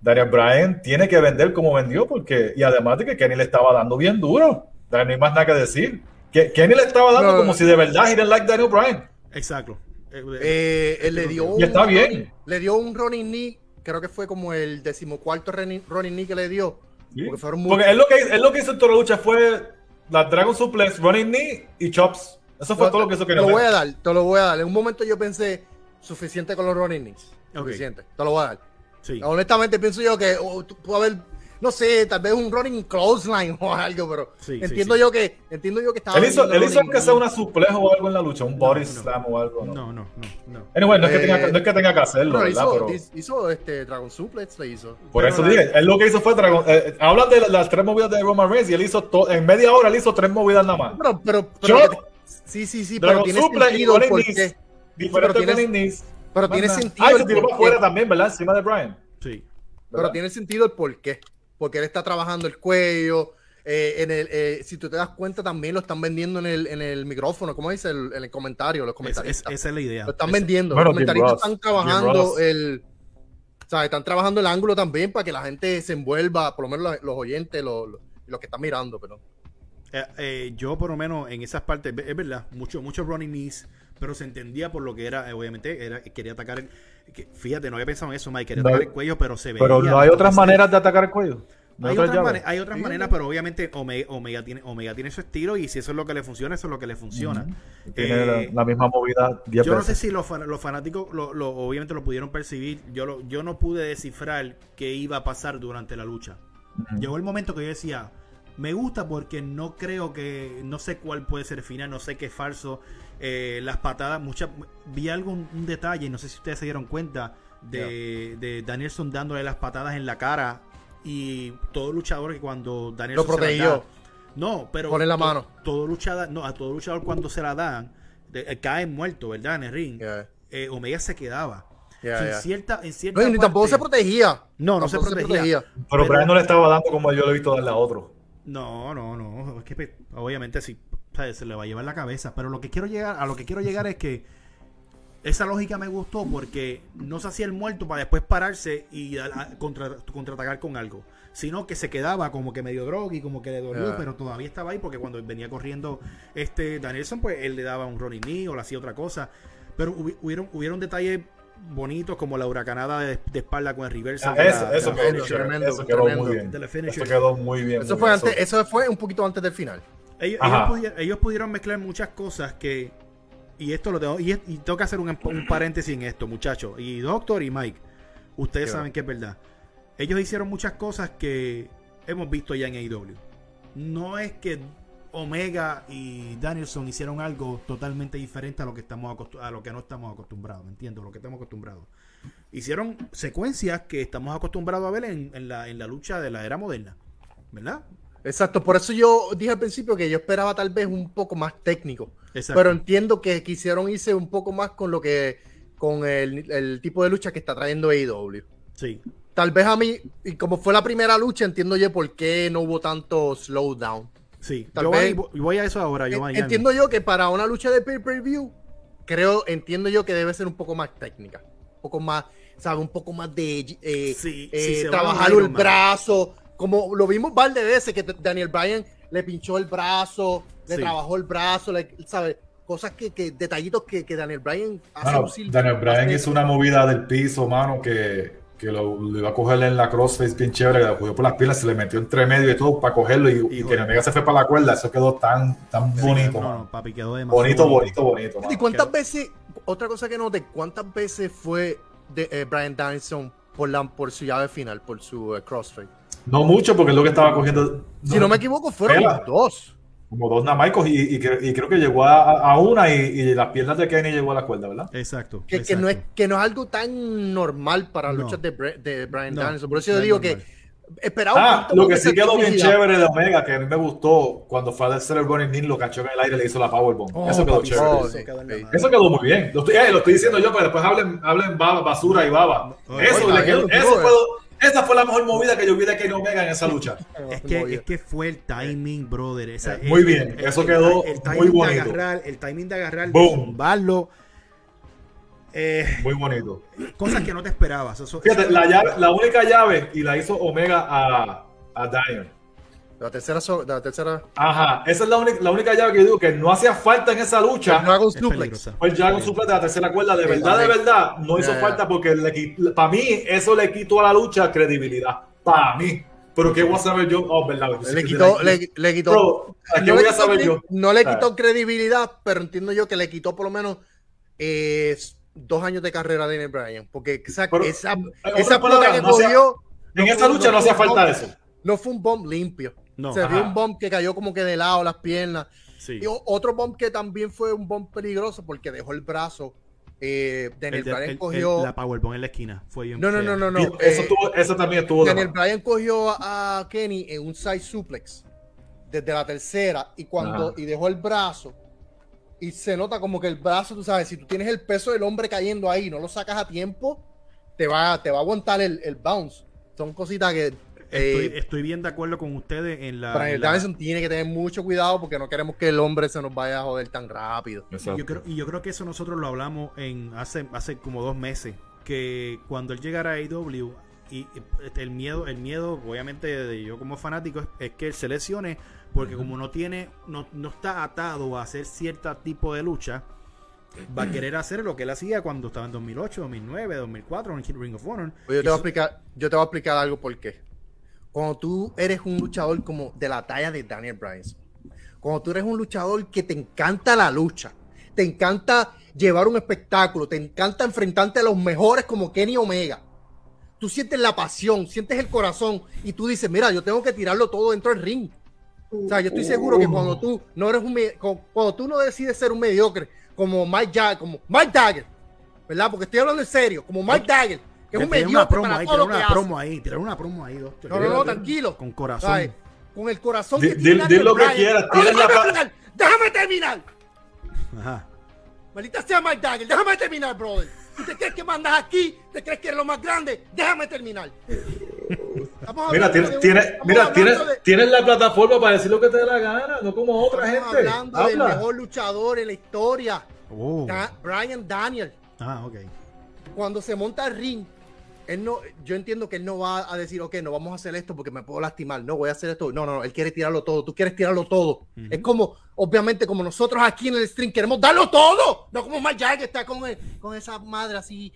Daniel Bryan tiene que vender como vendió, porque, y además de que Kenny le estaba dando bien duro. No hay más nada que decir. Que Kenny le estaba dando No. como si de verdad he didn't like Daniel Bryan. Exacto. Eh, eh, él le dio Y está bien. Le dio un running knee, creo que fue como el decimocuarto running, running knee que le dio. Porque fueron Porque muchos. él lo, que, él lo que hizo en toda la lucha fue la Dragon Suplex, Running Knee y Chops. Eso fue Te- todo lo que hizo Te Kenny lo voy a dar, te lo voy a dar. En un momento yo pensé, suficiente con los running knees. Suficiente. Te lo voy a dar. Sí. Honestamente pienso yo que oh, tú- puede haber, no sé, tal vez un running clothesline <laughs> o algo, pero Sí, entiendo sí. yo que, entiendo yo que estaba Él hizo, él hizo que sea una suplejo o algo en la lucha, un body no. slam o algo. ¿no? No, no, no, no. Anyway, no es, que Eh, tenga, que- no es que tenga que hacerlo, Pero ¿verdad? hizo, Pero hizo, este Dragon Suplex, le hizo. por Pero eso dije, él lo que hizo fue Dragon. Eh, hablan de la- las tres movidas de Roman Reigns y él hizo to- en media hora, él hizo tres movidas nada más. Pero, pero, pero Yo- sí, sí, sí, pero Dragon tiene Suplex y sentido Rolling por Knees. qué. Diferentes pero. Pero tiene sentido Ah, y se tiró para afuera también, ¿verdad? Encima de Brian. Sí. Pero tiene sentido el por qué. Porque él está trabajando el cuello. eh, en el, eh, si tú te das cuenta, también lo están vendiendo en el, en el micrófono. ¿Cómo dice? El, en el comentario, los Es- es- comentaristas. esa es la idea. lo están vendiendo. Bueno, los comentaristas Ross, están trabajando el. O sea, están trabajando el ángulo también para que la gente se envuelva, por lo menos los, los oyentes, los, los, que están mirando, pero. Eh, eh, yo por lo menos en esas partes, es verdad, mucho, mucho running knees, pero se entendía por lo que era, eh, obviamente, era, quería atacar el, que- fíjate, no había pensado en eso, Mike, quería No atacar el cuello, pero se veía. Pero no hay otras maneras de atacar el cuello. No Hay otras mane- hay otras Sí. maneras, pero obviamente Omega, Omega tiene, Omega tiene su estilo y si eso es lo que le funciona, eso es lo que le funciona. Tiene Eh, la, la misma movida 10 yo no sé si los, fan- los fanáticos lo, lo- obviamente lo pudieron percibir. Yo, lo- yo no pude descifrar qué iba a pasar durante la lucha. Llegó el momento que yo decía, me gusta porque no creo que, no sé cuál puede ser el final, no sé qué es falso. Eh, las patadas, muchas, vi algo, un, detalle, no sé si ustedes se dieron cuenta, de, de Danielson dándole las patadas en la cara y todo luchador que cuando Danielson Lo protegió. da- no, pero Pone la to- mano. Todo luchador, no, a todo luchador cuando se la dan, de- eh, cae muerto, ¿verdad? En el ring. Yeah, Eh, Omega se quedaba. yeah, O sea, yeah. En cierta, en cierta No, ni tampoco parte- se protegía. No, no se protegía. Pero, pero- Brian no le estaba dando como yo lo he visto darle a otro. No, no, no. Es que obviamente sí, ¿sabes? se le va a llevar la cabeza. Pero lo que quiero llegar, a lo que quiero llegar es que esa lógica me gustó porque no se hacía el muerto para después pararse y a- a- contra, contraatacar con algo. Sino que se quedaba como que medio drog y como que le dolió, Ah. pero todavía estaba ahí porque cuando venía corriendo este Danielson, pues él le daba un running knee o le hacía otra cosa. Pero hubi- hubieron, hubieron detalles bonitos como la huracanada de, de espalda con el reverse. Ah, la- eso, la quedó, finisher. tremendo, eso quedó tremendo. muy bien. De la Eso finisher. quedó muy bien. Eso muy fue, bien. antes, eso fue un poquito antes del final. Ellos, pudieron, ellos pudieron mezclar muchas cosas que. Y esto lo tengo. Y, y tengo que hacer un, un paréntesis en esto, muchachos. Y Doctor y Mike, ustedes Qué saben que es verdad. Ellos hicieron muchas cosas que hemos visto ya en AEW. No es que Omega y Danielson hicieron algo totalmente diferente a lo que estamos a lo que no estamos acostumbrados, ¿me entiendo? Lo que estamos acostumbrados. Hicieron secuencias que estamos acostumbrados a ver en, en la, en la lucha de la era moderna, ¿verdad? Exacto, por eso yo dije al principio que yo esperaba tal vez un poco más técnico. Exacto. Pero entiendo que quisieron irse un poco más con lo que con el, el tipo de lucha que está trayendo AEW. Sí. Tal vez a mí, y como fue la primera lucha, entiendo yo por qué no hubo tanto slowdown. Sí, Tal yo vez- voy, voy a eso ahora, yo En- mañana. Entiendo yo que para una lucha de pay-per-view, creo, entiendo yo que debe ser un poco más técnica. Un poco más, ¿sabes? Un poco más de eh, Sí, eh, sí, trabajar el brazo. Como lo vimos par de veces que Daniel Bryan le pinchó el brazo, le Sí. trabajó el brazo, le- ¿sabes? Cosas que, que detallitos que, que Daniel Bryan hace Mano, Daniel Bryan hace- hizo una movida del piso, mano, que, que lo, lo iba a coger en la crossface bien chévere, que lo cogió por las pilas, se le metió entre medio y todo para cogerlo y, y que Omega se fue para la cuerda. Eso quedó tan, tan bonito, No, mano. no, papi, quedó demasiado bonito, bonito, bonito, ¿Y cuántas Quedó- veces, otra cosa que noté, cuántas veces fue de, eh, Bryan Danielson por, la, por su llave final, por su eh, crossfade? No mucho, porque es lo que estaba cogiendo. Si no me equivoco, fueron dos. Como dos namaicos y, y, cre- y creo que llegó a, a una y, y las piernas de Kenny llegó a la cuerda, ¿verdad? Exacto. Que, que no es, que no es algo tan normal para No. luchas de, de Brian No, Danielson. Por eso no yo es digo normal. que esperaba un Ah, lo que de sí quedó bien chévere de Omega, que a mí me gustó cuando fue a hacer el Running Knee, lo cachó en el aire y le hizo la Powerbomb. Oh, Eso quedó papi, chévere. Oh, eso sí, quedó. Eso quedó muy bien. Lo estoy, eh, lo estoy diciendo yo, pero después hablen, hablen baba, basura y baba. No, Eso le quedó- eso bro. Esa fue la mejor movida que yo vi de Kenny Omega en esa lucha. Es que, es que fue el timing, brother. Esa- Eh, muy bien, eso quedó timing muy de bonito. agarrar, el timing de agarrar, de Boom. zumbarlo. Eh, Muy bonito. cosas que no te esperabas. Eso, Fíjate, eso- la, llave- la única llave y la hizo Omega a, a Daniel. La tercera, so- la tercera. Ajá, esa es la única, la única llave que yo digo que no hacía falta en esa lucha. No hago un es suplex. Fue el Dragon Suplex de la tercera cuerda. De Sí, verdad, de verdad, no hizo Ya, ya. falta porque para mí eso le quitó a la lucha credibilidad. Para mí. Pero ¿qué voy a saber yo? Oh, verdad. yo Le quitó, le, le quitó. Bro, ¿a qué no voy le a quitó saber cre- yo? no le Ah. quitó credibilidad, pero entiendo yo que le quitó por lo menos eh, dos años de carrera a Daniel Bryan. Porque esa, Pero, esa, esa palabras, que no sea-. En no esa lucha no hacía falta bomb- eso. No fue un bomb limpio. No. Se vio un bomb que cayó como que de lado las piernas. Sí. Y otro bomb que también fue un bomb peligroso porque dejó el brazo. Eh, Daniel El de- Bryan el- cogió. el- la Powerbomb en la esquina. Fue bien no, no, no, no, no. Y eso, eh, tuvo- eso también estuvo Daniel. Bryan cogió a a Kenny en un side suplex desde la tercera y cuando Ajá. y dejó el brazo y se nota como que el brazo, tú sabes, si tú tienes el peso del hombre cayendo ahí, no lo sacas a tiempo, te va, te va a aguantar el, el bounce. Son cositas que Estoy, eh, estoy bien de acuerdo con ustedes en la. Brian en la- Danielson tiene que tener mucho cuidado porque no queremos que el hombre se nos vaya a joder tan rápido. Exacto. Yo creo, y yo creo que eso nosotros lo hablamos en hace, hace como dos meses. Que cuando él llegara a AEW, y, y, este, el miedo, el miedo, obviamente, de yo como fanático, es, es que él se lesione, porque como no tiene, no, no está atado a hacer cierto tipo de lucha, va a querer hacer lo que él hacía cuando estaba en 2008, 2009, 2004 en Ring of Honor. Pues yo te voy a explicar, yo te voy a explicar algo por qué. Cuando tú eres un luchador como de la talla de Daniel Bryan, cuando tú eres un luchador que te encanta la lucha, te encanta llevar un espectáculo, te encanta enfrentarte a los mejores como Kenny Omega, tú sientes la pasión, sientes el corazón y tú dices, mira, yo tengo que tirarlo todo dentro del ring. O sea, yo estoy seguro que cuando tú no eres un cuando tú no decides ser un mediocre como Mike Jagger, como Mike Dagger, ¿verdad? Porque estoy hablando en serio, como Mike Dagger, que es un mediocre promo para ahí, todo tirar lo que una hace. promo ahí, tirar una promo ahí, doctor. No, no, no, tranquilo. Con corazón. ¿Sabes? Con el corazón que tiene di Daniel lo que quieras, déjame terminar, déjame terminar. Ajá. Maldita sea Mike Dagger, déjame terminar, brother. ¿Tú te crees que mandas aquí? ¿Te crees que eres lo más grande? Déjame terminar. Mira, tienes, mira, tienes, de- tienes la plataforma para decir lo que te dé la gana, no como otra estamos gente. hablando del Habla. mejor luchador en la historia, Oh. Da- Brian Daniel. Ah, ok. Cuando se monta al ring, él no, yo entiendo que él no va a decir, ok, no vamos a hacer esto porque me puedo lastimar. No, voy a hacer esto. No, no, no, él quiere tirarlo todo. Tú quieres tirarlo todo. Es como, obviamente, como nosotros aquí en el stream queremos darlo todo. No como Mike Jagger que está con, el- con esa madre así,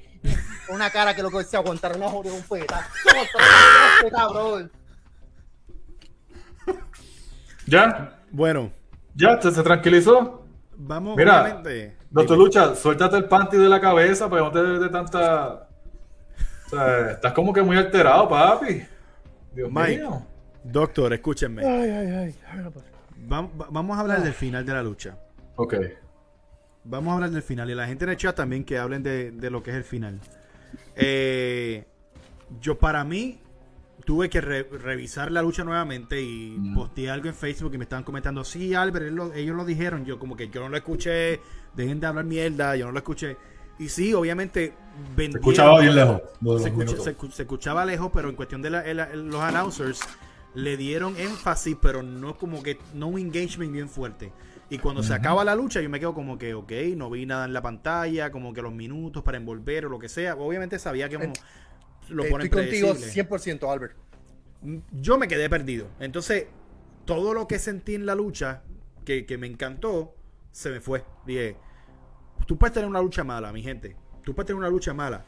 con una cara que lo que se aguantará una joder un peta, brother. ¿Ya? Bueno, ¿Ya? ¿Se, se tranquilizó? vamos, Mira, obviamente. Doctor. Lucha, suéltate el panty de la cabeza para que no te dé de tanta... O sea, estás como que muy alterado, papi. Dios Mike. mío. Doctor, escúchenme. Ay, ay, ay. Vam- va- vamos a hablar del final de la lucha. Ok. Vamos a hablar del final. Y la gente en el chat también que hablen de, de lo que es el final. Eh, yo, para mí, tuve que re- revisar la lucha nuevamente y Mm. posteé algo en Facebook y me estaban comentando, sí, Albert, él lo- ellos lo dijeron. Yo, como que yo no lo escuché, dejen de hablar mierda, yo no lo escuché. Y sí, obviamente, Se escuchaba bien lejos. se, escucha- minutos. se escu- se escuchaba lejos, pero en cuestión de la- el- el- los announcers le dieron énfasis, pero no como que no un engagement bien fuerte. Y cuando se acaba la lucha, yo me quedo como que, ok, no vi nada en la pantalla, como que los minutos para envolver o lo que sea. Obviamente sabía que como, lo ponen Estoy contigo predecible. 100%, Albert. Yo me quedé perdido. Entonces, todo lo que sentí en la lucha, que, que me encantó, se me fue. Dije, tú puedes tener una lucha mala, mi gente. Tú puedes tener una lucha mala.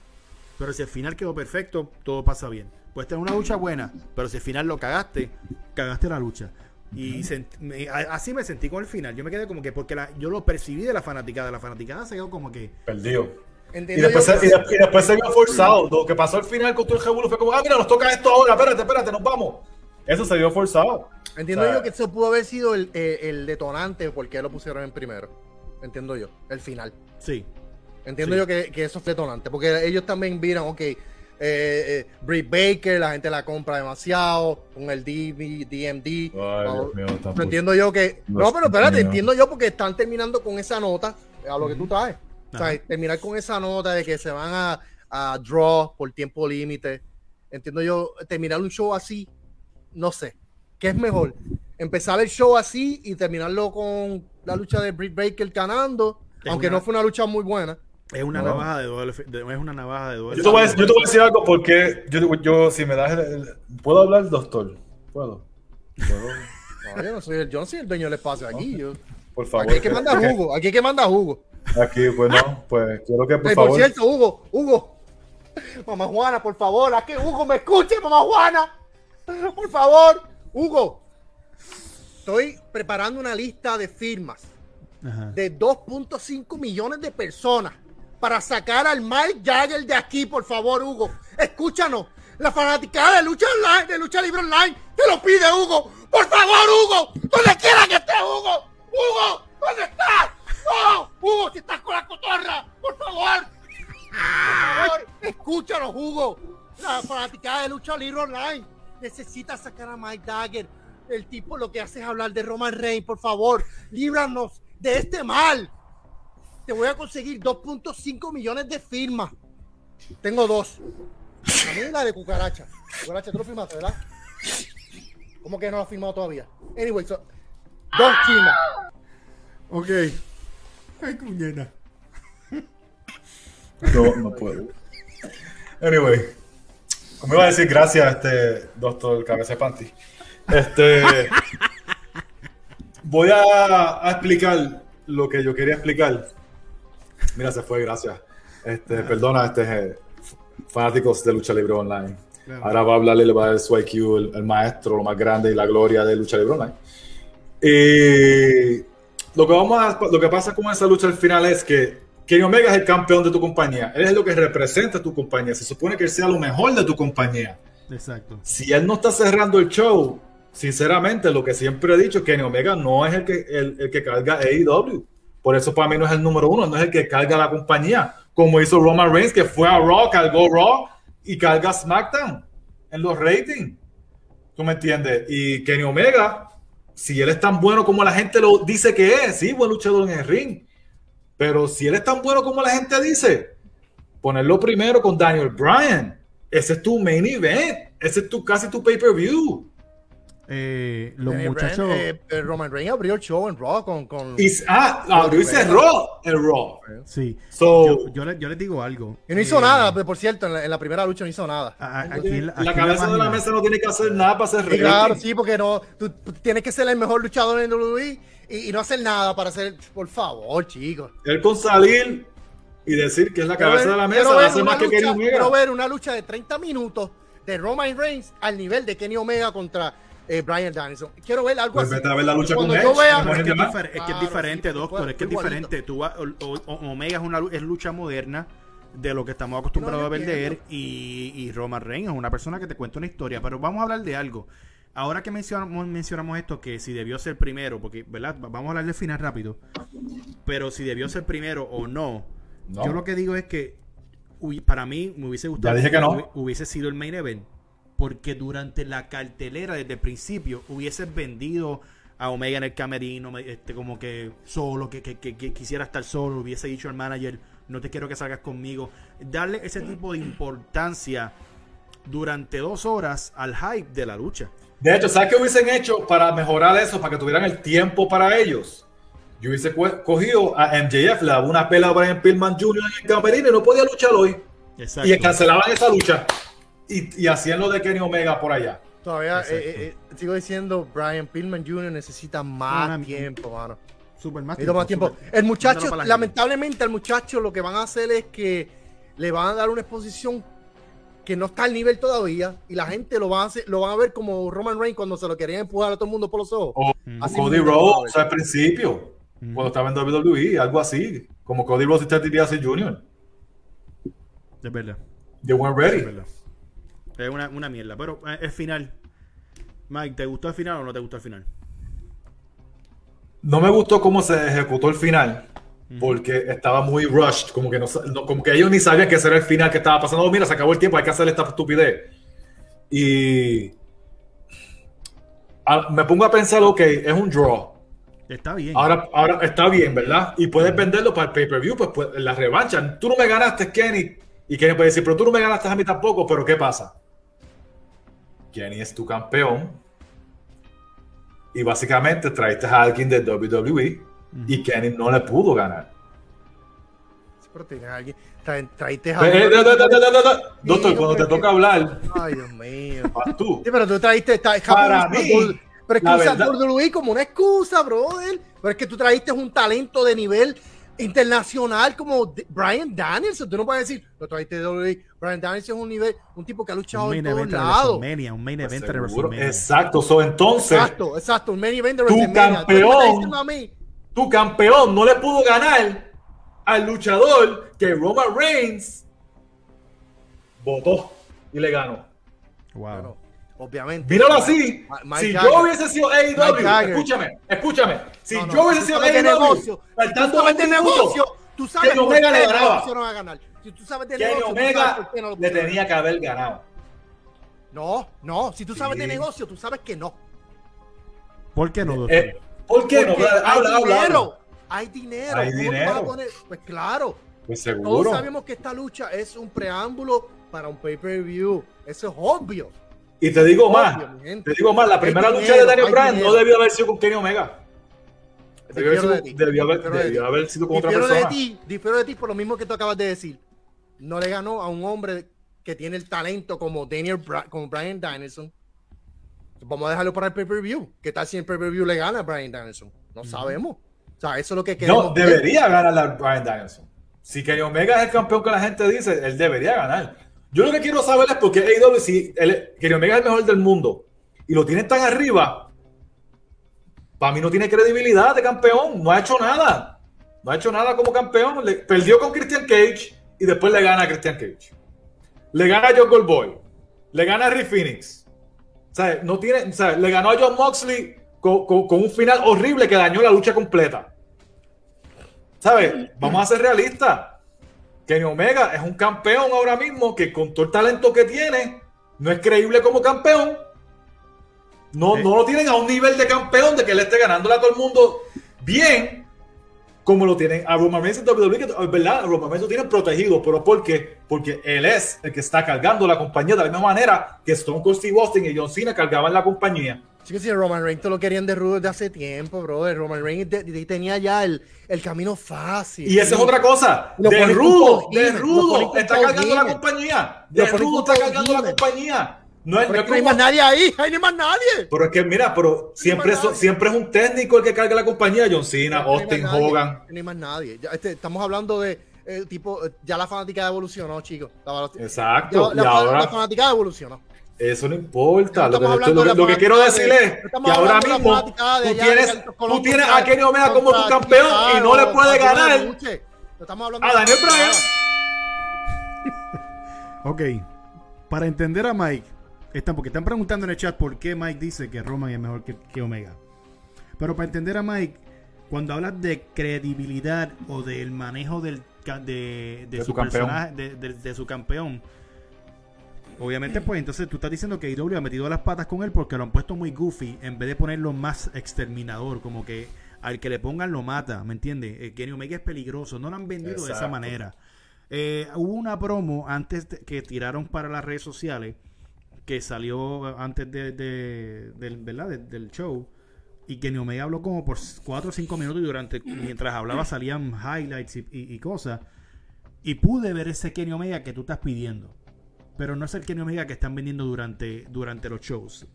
Pero si el final quedó perfecto, todo pasa bien. Puedes tener una lucha buena, pero si el final lo cagaste, cagaste la lucha. Y sent- me- a- así me sentí con el final. Yo me quedé como que, porque la- yo lo percibí de la fanaticada. La fanaticada se quedó como que, Perdido. Y después, yo se, que- y, después, y después se vio forzado. Lo que pasó al final con todo el revuelo fue como, ah, mira, nos toca esto ahora, espérate, espérate, nos vamos. Eso se vio forzado. Entiendo O sea, yo que eso pudo haber sido el, eh, el detonante porque lo pusieron en primero. Entiendo yo, el final. sí. Entiendo Sí. yo que, que eso fue detonante. Porque ellos también vieron, ok, eh, eh, Britt Baker, la gente la compra demasiado, con el DB, DMD. Ay, mío, pero entiendo yo que. No, No, pero espérate, mío. entiendo yo porque están terminando con esa nota a lo que tú traes. O sea, terminar con esa nota de que se van a, a draw por tiempo límite. Entiendo yo, terminar un show así, no sé. ¿Qué es mejor? Empezar el show así y terminarlo con la lucha de Britt Baker ganando, Es aunque una- no fue una lucha muy buena. Es una No. navaja de de- es una navaja de doble Yo te, voy a, yo te voy a decir algo porque yo, yo si me das el, el- ¿Puedo hablar, doctor? ¿Puedo? ¿Puedo? No, yo no soy el, yo no soy el dueño del espacio aquí. Yo, Por favor. aquí hay que mandar jugo, aquí hay que mandar jugo. Aquí, pues no, pues quiero que por Eh, por favor... cierto, Hugo, Hugo, mamá Juana, por favor, a que Hugo me escuche, mamá Juana. Por favor, Hugo. Estoy preparando una lista de firmas Ajá. de 2.5 millones de personas para sacar al Mike Jagger de aquí, por favor, Hugo. Escúchanos. La fanaticada de lucha online, de lucha libre online, te lo pide, Hugo. Por favor, Hugo. Donde quiera que estés, Hugo. Hugo, ¿dónde estás? Oh, Hugo, si estás con la cotorra, por favor. Por favor, escúchanos, Hugo. La fanaticada de lucha libre online necesita sacar a Mike Dagger. El tipo lo que hace es hablar de Roman Reigns, por favor, líbranos de este mal. Te voy a conseguir 2.5 millones de firmas. Tengo dos. A mí la de cucaracha. Cucaracha, tú lo firmaste, ¿verdad? ¿Cómo que no lo has firmado todavía? Anyway, so, dos firmas. Ok. Ay, cuñena. No, no puedo. Anyway, como iba a decir, gracias, este doctor Cabeza de Panty. Este. voy a, a explicar lo que yo quería explicar. Mira, se fue, gracias. Este, perdona, este, eh, fanáticos de Lucha Libre Online. Claro. Ahora va a hablarle, le va a dar su IQ, el, el maestro, lo más grande y la gloria de Lucha Libre Online. Y lo que, vamos a, lo que pasa con esa lucha al final es que Kenny Omega es el campeón de tu compañía. Él es lo que representa a tu compañía. Se supone que él sea lo mejor de tu compañía. Exacto. Si él no está cerrando el show, sinceramente, lo que siempre he dicho, Kenny Omega no es el que, el, el que carga AEW. Por eso para mí no es el número uno, no es el que carga la compañía. Como hizo Roman Reigns, que fue a Raw, cargó Raw y carga SmackDown en los ratings. ¿Tú me entiendes? Y Kenny Omega, si él es tan bueno como la gente lo dice que es, sí, buen luchador en el ring. Pero si él es tan bueno como la gente dice, ponerlo primero con Daniel Bryan. Ese es tu main event. Ese es tu, casi tu pay-per-view. Eh, los Eh, muchachos. eh, eh, Roman Reigns abrió el show en Raw con. con... Ah, abrió y cerró el Raw. sí. So, Yo, yo le- yo les digo algo. Y no hizo Eh, nada, por cierto, en la, en la primera lucha no hizo nada. aquí la, aquí la en cabeza de la mesa no tiene que hacer nada para rating. claro, sí, porque no, tú tienes que ser el mejor luchador en WWE y, y no hacer nada para hacer, por favor, chicos. Él con salir y decir que es la cabeza ver- de la mesa hace más que lucha- Kenny Omega. Quiero ver una lucha de 30 minutos de Roman Reigns al nivel de Kenny Omega contra eh, Brian Danielson. Quiero ver algo Pues así. a ver la lucha Cuando con yo vea- es que, es Claro, difer- es que es sí, diferente, doctor. Es que es igualito. diferente. Tú vas- o- o- o- Omega es una es lucha moderna de lo que estamos acostumbrados No, a ver de él. Y, y Roman Reigns es una persona que te cuenta una historia. Pero vamos a hablar de algo. Ahora que mencionamos, mencionamos esto, que si debió ser primero, porque, ¿verdad? Vamos a hablar del final rápido. Pero si debió ser primero o no, No. yo lo que digo es que uy, para mí me hubiese gustado Ya dije que no. hubiese sido el main event. Porque durante la cartelera, desde el principio, hubieses vendido a Omega en el camerino, me- este, como que solo, que, que- que- que quisiera estar solo, hubiese dicho al manager, no te quiero que salgas conmigo. Darle ese tipo de importancia durante dos horas al hype de la lucha. De hecho, ¿sabes qué hubiesen hecho para mejorar eso, para que tuvieran el tiempo para ellos? Yo hubiese co- cogido a MJF, le daba una pela a Brian Pillman Jr. en el camerino y no podía luchar hoy. Exacto. Y cancelaban esa lucha. Y, y hacían lo de Kenny Omega por allá. Todavía eh, eh, eh, sigo diciendo, Brian Pillman Jr. necesita más Una- tiempo, mano. Super más Necesita más tiempo. super- El muchacho, la lamentablemente, al muchacho lo que van a hacer es que le van a dar una exposición que no está al nivel todavía y la gente lo va a hacer, lo van a ver como Roman Reigns cuando se lo querían empujar a todo el mundo por los ojos. O Así Cody Rhodes al principio, cuando estaba en WWE, algo así. Como Cody Rhodes y Ted DiBiase Jr. De verdad. They weren't ready. verdad. Es una, una mierda. Pero eh, el final. Mike, ¿te gustó el final o no te gustó el final? No me gustó cómo se ejecutó el final. Porque estaba muy rushed, como que, no- como que ellos ni sabían que ese era el final que estaba pasando. Oh, mira, se acabó el tiempo, hay que hacer esta estupidez. Y Ah, me pongo a pensar, ok, es un draw. Está bien. Ahora, ahora está bien, ¿verdad? Y puedes venderlo para el pay-per-view, pues, pues la revancha. Tú no me ganaste, Kenny. Y Kenny puede decir, pero tú no me ganaste a mí tampoco, pero ¿qué pasa? Kenny es tu campeón. Y básicamente traiste a alguien de WWE y Kenny no le pudo ganar. Sí, pero tienes a alguien. Tra- Traíste a. Eh, eh. Doctor, Sí, cuando pero te toca hablar, Ay, Dios mío. <laughs> vas tú. Sí, pero tú traíste. Para mí, pero es que usas WWE como una excusa, brother. Pero es que tú traíste un talento de nivel internacional como Brian Danielson. Tú no puedes decir, lo trajiste de WWE. Brian Danielson es un nivel, un tipo que ha Un luchado en todos lados. Un main Pues event de. WrestleMania. Exacto. So, entonces, Exacto, exacto, un main event de Tu campeón. tu campeón no le pudo ganar al luchador que Roman Reigns votó y le ganó. Wow. bueno, obviamente. Míralo así. Mike si Jagger. yo hubiese sido AEW, escúchame, escúchame. Si No, no, yo hubiese sido AEW, negocio, si tú faltando sabes de negocio, tú sabes por Omega le no ganaba. lo pusieron a ganar. Si tú sabes de Kenny negocio, tú sabes Omega no lo le tenía que haber ganado. No, no, si tú sabes de negocio, tú sabes que no. ¿Por qué no, doctor? Eh, ¿Por qué no? Porque Habla, hay habla, dinero, habla. hay dinero. Hay ¿Cómo tú dinero. poner? Pues claro, Pues todos seguro. sabemos que esta lucha es un preámbulo para un pay-per-view. Eso es obvio. Y te digo Obvio, más, te digo más, la Hay primera lucha dinero, de Daniel Bryan no debió haber sido con Kenny Omega. Debió haber, de sido- ti, debió haber- de debió haber sido con otra Difiero de ti, difiero de ti por lo mismo que tú acabas de decir. No le ganó a un hombre que tiene el talento como Daniel Bra- como Brian Danielson. Vamos a dejarlo para el pay-per-view. ¿Qué tal si el pay-per-view le gana a Brian Danielson? No sabemos. O sea, eso es lo que queremos. No, debería ganar a Brian Danielson. Si Kenny Omega es el campeón que la gente dice, él debería ganar. Yo lo que quiero saber es por qué AEW, si él- Kenny Omega es el mejor del mundo y lo tienen tan arriba, para mí no tiene credibilidad de campeón. No ha hecho nada. No ha hecho nada como campeón. Perdió con Christian Cage y después le gana a Christian Cage. Le gana a John Goldboy. Le gana a Rick Phoenix. O no tiene, o le ganó a John Moxley con, con- con un final horrible que dañó la lucha completa. ¿Sabes? Vamos a ser realistas. Kenny Omega es un campeón ahora mismo que con todo el talento que tiene, no es creíble como campeón. No, no lo tienen a un nivel de campeón de que él esté ganándole a todo el mundo bien, como lo tienen a Roman Reigns en WWE, que es verdad, a Roman Reigns lo tienen protegido, pero ¿por qué? Porque él es el que está cargando la compañía de la misma manera que Stone Cold Steve Austin y John Cena cargaban la compañía. Que sí, Roman Reigns te lo querían de rudo desde hace tiempo, brother. Roman Reigns de- de- tenía ya el, el camino fácil. Y esa es otra cosa. Lo De rudo, de rudo está cargando la compañía. De rudo está cargando la compañía. No no no hay como- más nadie ahí, no hay más nadie. Pero es que mira, pero siempre, nadie. so- siempre es un técnico el que carga la compañía. John Cena, No Austin, Hogan. No hay más nadie. Ya, este, estamos hablando de eh, tipo, eh, ya la fanática evolucionó, chicos. La, Exacto. y la, ahora la fanática evolucionó. Eso no importa. Lo que, lo lo quiero decir de- es que ahora mismo de tú tienes, tú tienes a Kenny Omega como tu campeón y no le puede contra ganar a Daniel Bryan. Ok, para entender a Mike, están, porque están preguntando en el chat por qué Mike dice que Roman es mejor que, que Omega. Pero para entender a Mike, cuando hablas de credibilidad o del manejo del, ca- de, de De su campeón. personaje, de, de- de su campeón, obviamente pues entonces tú estás diciendo que IW ha metido las patas con él porque lo han puesto muy goofy en vez de ponerlo más exterminador, como que al que le pongan lo mata, ¿me entiendes? Eh, Kenny Omega es peligroso, no lo han vendido de esa manera. Eh, hubo una promo antes de- que tiraron para las redes sociales que salió antes de, de- del, ¿verdad? de- del show y Kenny Omega habló como por 4 o 5 minutos y durante mientras hablaba salían highlights y, y- y cosas y pude ver ese Kenny Omega que tú estás pidiendo pero no es el Kenny Omega que están vendiendo durante, durante los shows.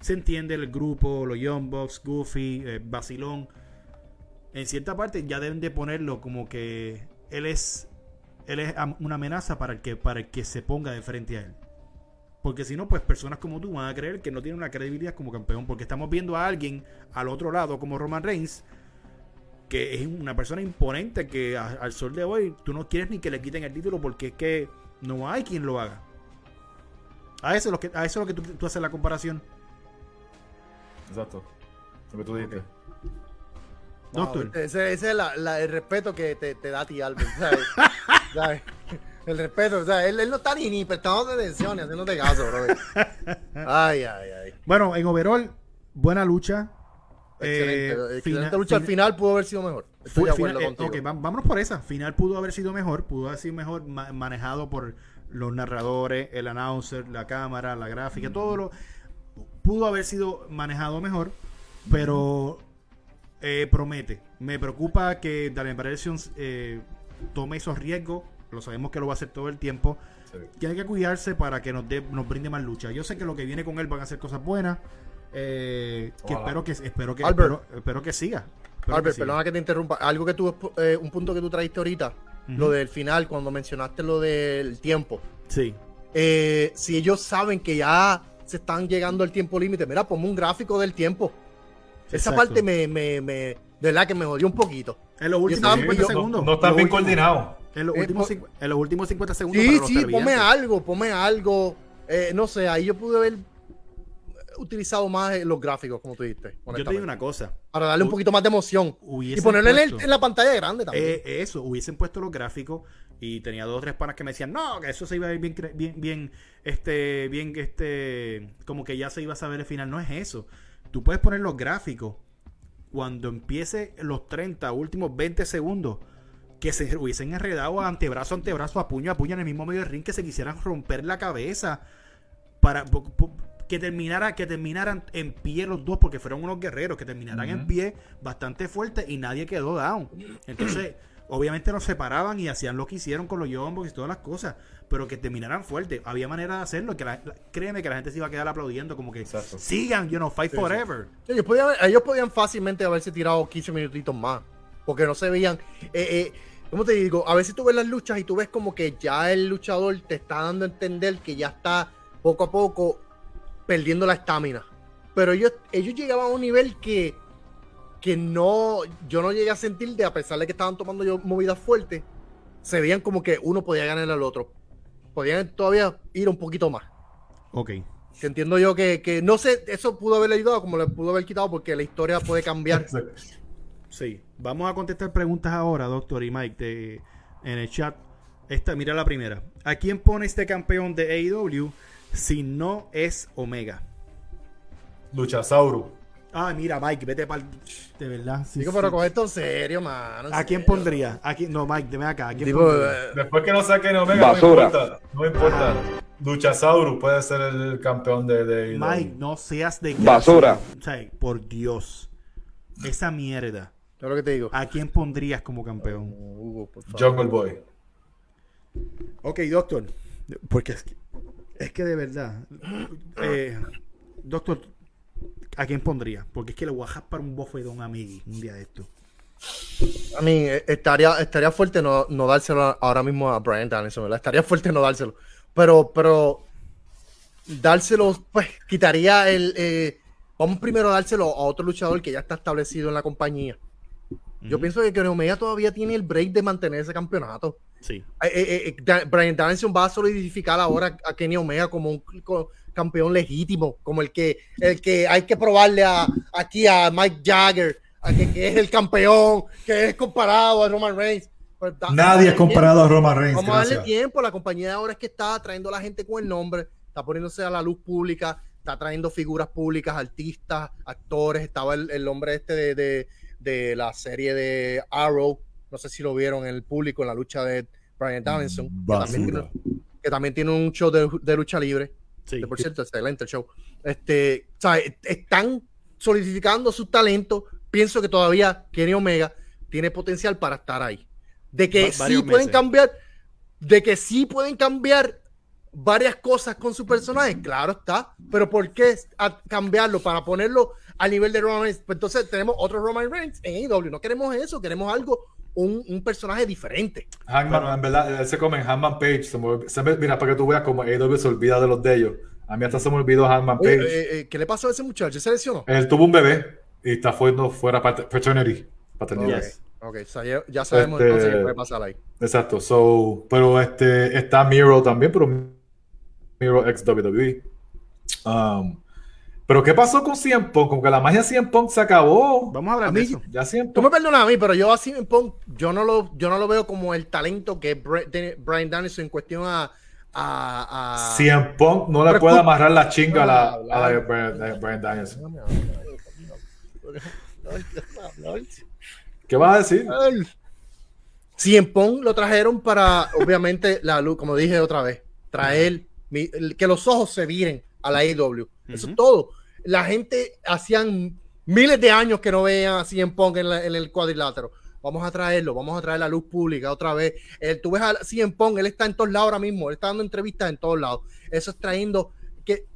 Se entiende el grupo los Young Bucks, Goofy, eh, en cierta parte ya deben de ponerlo como que él es él es una amenaza para el que para el que se ponga de frente a él. Porque si no, pues personas como tú van a creer que no tiene una credibilidad como campeón. Porque estamos viendo a alguien al otro lado, como Roman Reigns, que es una persona imponente que al sol de hoy tú no quieres ni que le quiten el título porque es que no hay quien lo haga. A eso es lo que, a eso es lo que tú, tú haces la comparación. Exacto. Lo que tú dijiste. Wow, Doctor. ese, ese es la- la- el respeto que te, te da a ti, Albert. ¿sabes? <laughs> ¿Sabes? El respeto, o sea, él, él no está ni, ni prestando atención ni haciéndote caso, bro. Ay, ay, ay. Bueno, en overall, buena lucha. Excelente. Eh, excelente lucha. Al fina- final pudo haber sido mejor. Estoy Fue- de final- eh, ok, vámonos por esa. Final pudo haber sido mejor, pudo haber sido mejor ma- manejado por los narradores, el announcer, la cámara, la gráfica, todo lo pudo haber sido manejado mejor, pero eh, promete. Me preocupa que Daniel Bryan eh, tome esos riesgos. Lo sabemos que lo va a hacer todo el tiempo. Sí. Que hay que cuidarse para que nos, dé- nos brinde más lucha. Yo sé que lo que viene con él van a ser cosas buenas. eh, que espero que espero que espero que siga. Albert, sí. perdona que te interrumpa. Algo que tú, eh, un punto que tú trajiste ahorita, lo del final, cuando mencionaste lo del tiempo. Sí. Eh, si ellos saben que ya se están llegando al tiempo límite, mira, ponme un gráfico del tiempo. Esa Exacto. parte me, me, me, de verdad que me jodió un poquito. En los últimos estaba- 50 yo- segundos. No están Los bien coordinados. En los, Eh, últimos, en los últimos 50 segundos. Sí, para los sí, ponme algo, ponme algo. Eh, no sé, ahí yo pude haber utilizado más eh, los gráficos, como tú dijiste. Yo te digo una cosa. Para darle un poquito más de emoción. Y ponerlo en, el- puesto- en la pantalla grande también. Eh, eso, hubiesen puesto los gráficos y tenía dos o tres panas que me decían, no, que eso se iba a ir bien, bien, bien, este, bien, este, como que ya se iba a saber el final. No es eso. Tú puedes poner los gráficos cuando empiece los 30 últimos 20 segundos que se hubiesen enredado a antebrazo antebrazo, a puño a puño en el mismo medio del ring, que se quisieran romper la cabeza para que terminara que terminaran en pie los dos porque fueron unos guerreros que terminaran en pie bastante fuerte y nadie quedó down <clears throat> entonces obviamente los separaban y hacían lo que hicieron con los yombos y todas las cosas pero que terminaran fuerte había manera de hacerlo que la- la- créeme que la gente se iba a quedar aplaudiendo como que Exacto. sigan you know fight Sí, sí. forever Ellos podían, ellos podían fácilmente haberse tirado 15 minutitos más. Porque no se veían. Eh, eh, ¿Cómo te digo? A veces tú ves las luchas y tú ves como que ya el luchador te está dando a entender que ya está poco a poco perdiendo la estamina. Pero ellos, ellos llegaban a un nivel que, que no. Yo no llegué a sentir de, a pesar de que estaban tomando yo movidas fuertes, se veían como que uno podía ganar al otro. Podían todavía ir un poquito más. ok Que entiendo yo que, que no sé, eso pudo haberle ayudado como le pudo haber quitado porque la historia puede cambiar. <laughs> Sí, vamos a contestar preguntas ahora, doctor y Mike, de- en el chat. Esta, mira la primera. ¿A quién pone este campeón de AEW si no es Omega? Luchasauro. Ah, mira, Mike, vete para De verdad. sí, Digo, sí. pero con esto en serio, mano. ¿A quién serio. pondría? ¿A quién? No, Mike, dime acá. ¿A quién Tipo, pondría? eh, Después que no saquen Omega, Basura. no importa. No importa. Luchasaurus puede ser el campeón de, de Mike, no seas de Basura. O sea, por Dios. Esa mierda. es lo que te digo. ¿A quién pondrías como campeón? Hugo, por favor. Jungle Boy. Ok, doctor. Porque es que, es que de verdad. eh, doctor, ¿a quién pondría? Porque es que le voy a jaspar un bofetón a Miggy un día de esto. A mí eh, estaría, estaría fuerte no, no dárselo ahora mismo a Brian Danielson, ¿verdad? Estaría fuerte no dárselo. Pero, pero dárselo, pues, quitaría el. eh, vamos primero a dárselo a otro luchador que ya está establecido en la compañía. Yo pienso que Kenny Omega todavía tiene el break de mantener ese campeonato. Sí. Eh, eh, eh, Brian Danielson va a solidificar ahora a Kenny Omega como un campeón legítimo, como el que, el que hay que probarle a, aquí a Mike Jagger, a que, que es el campeón, que es comparado a Roman Reigns. Pues da- Nadie es comparado a Roman Reigns. Vamos a darle tiempo. La compañía ahora es que está trayendo a la gente con el nombre, está poniéndose a la luz pública, está trayendo figuras públicas, artistas, actores. Estaba el, el hombre este de, de- de la serie de Arrow, no sé si lo vieron en el público en la lucha de Brian Danielson, que también, tiene, que también tiene un show de, de lucha libre. Sí. Que por cierto, excelente el show. Este, o sea, están solidificando su talento. Pienso que todavía Kenny Omega tiene potencial para estar ahí. De que Va- sí pueden meses. cambiar, de que sí pueden cambiar varias cosas con su personaje, claro está. Pero ¿por qué cambiarlo para ponerlo al nivel de Roman Reigns? Pues entonces tenemos otro Roman Reigns en AEW. No queremos eso, queremos algo, un, un personaje diferente. Hangman, en verdad, él se come en Hangman Page. Se me se me- mira, para que tú veas cómo AEW se olvida de los de ellos. A mí hasta se me olvidó Hangman Page. eh, eh, ¿Qué le pasó a ese muchacho? ¿Se lesionó? Él tuvo un bebé y está fuera, fuera pat- paternity. paternidad. Yes. Ok, o sea, ya, ya sabemos Este- entonces qué puede pasar ahí. Exacto. So, pero este está Miro también, pero Miro ex WWE. Um, pero ¿qué pasó con CM Punk? Como que la magia de CM Punk se acabó. Vamos a hablar A de mí- eso. Ya Tú me Punk. perdonas a mí, pero yo así me pongo, yo no lo, yo no lo veo como el talento que es de- Brian Danielson en cuestión a, a, a- CM Punk no le puede amarrar la chinga a la, a de. Brian, de Danielson. ¿Qué vas a decir? CM Punk lo trajeron para, obviamente, la luz, como dije otra vez, traer mi- que los ojos se viren a la AEW. Eso es todo. La gente hacían miles de años que no veían a CM Punk en, la- en el cuadrilátero. Vamos a traerlo, vamos a traer la luz pública otra vez. Eh, tú ves a CM Punk, él está en todos lados ahora mismo, él está dando entrevistas en todos lados. Eso es trayendo que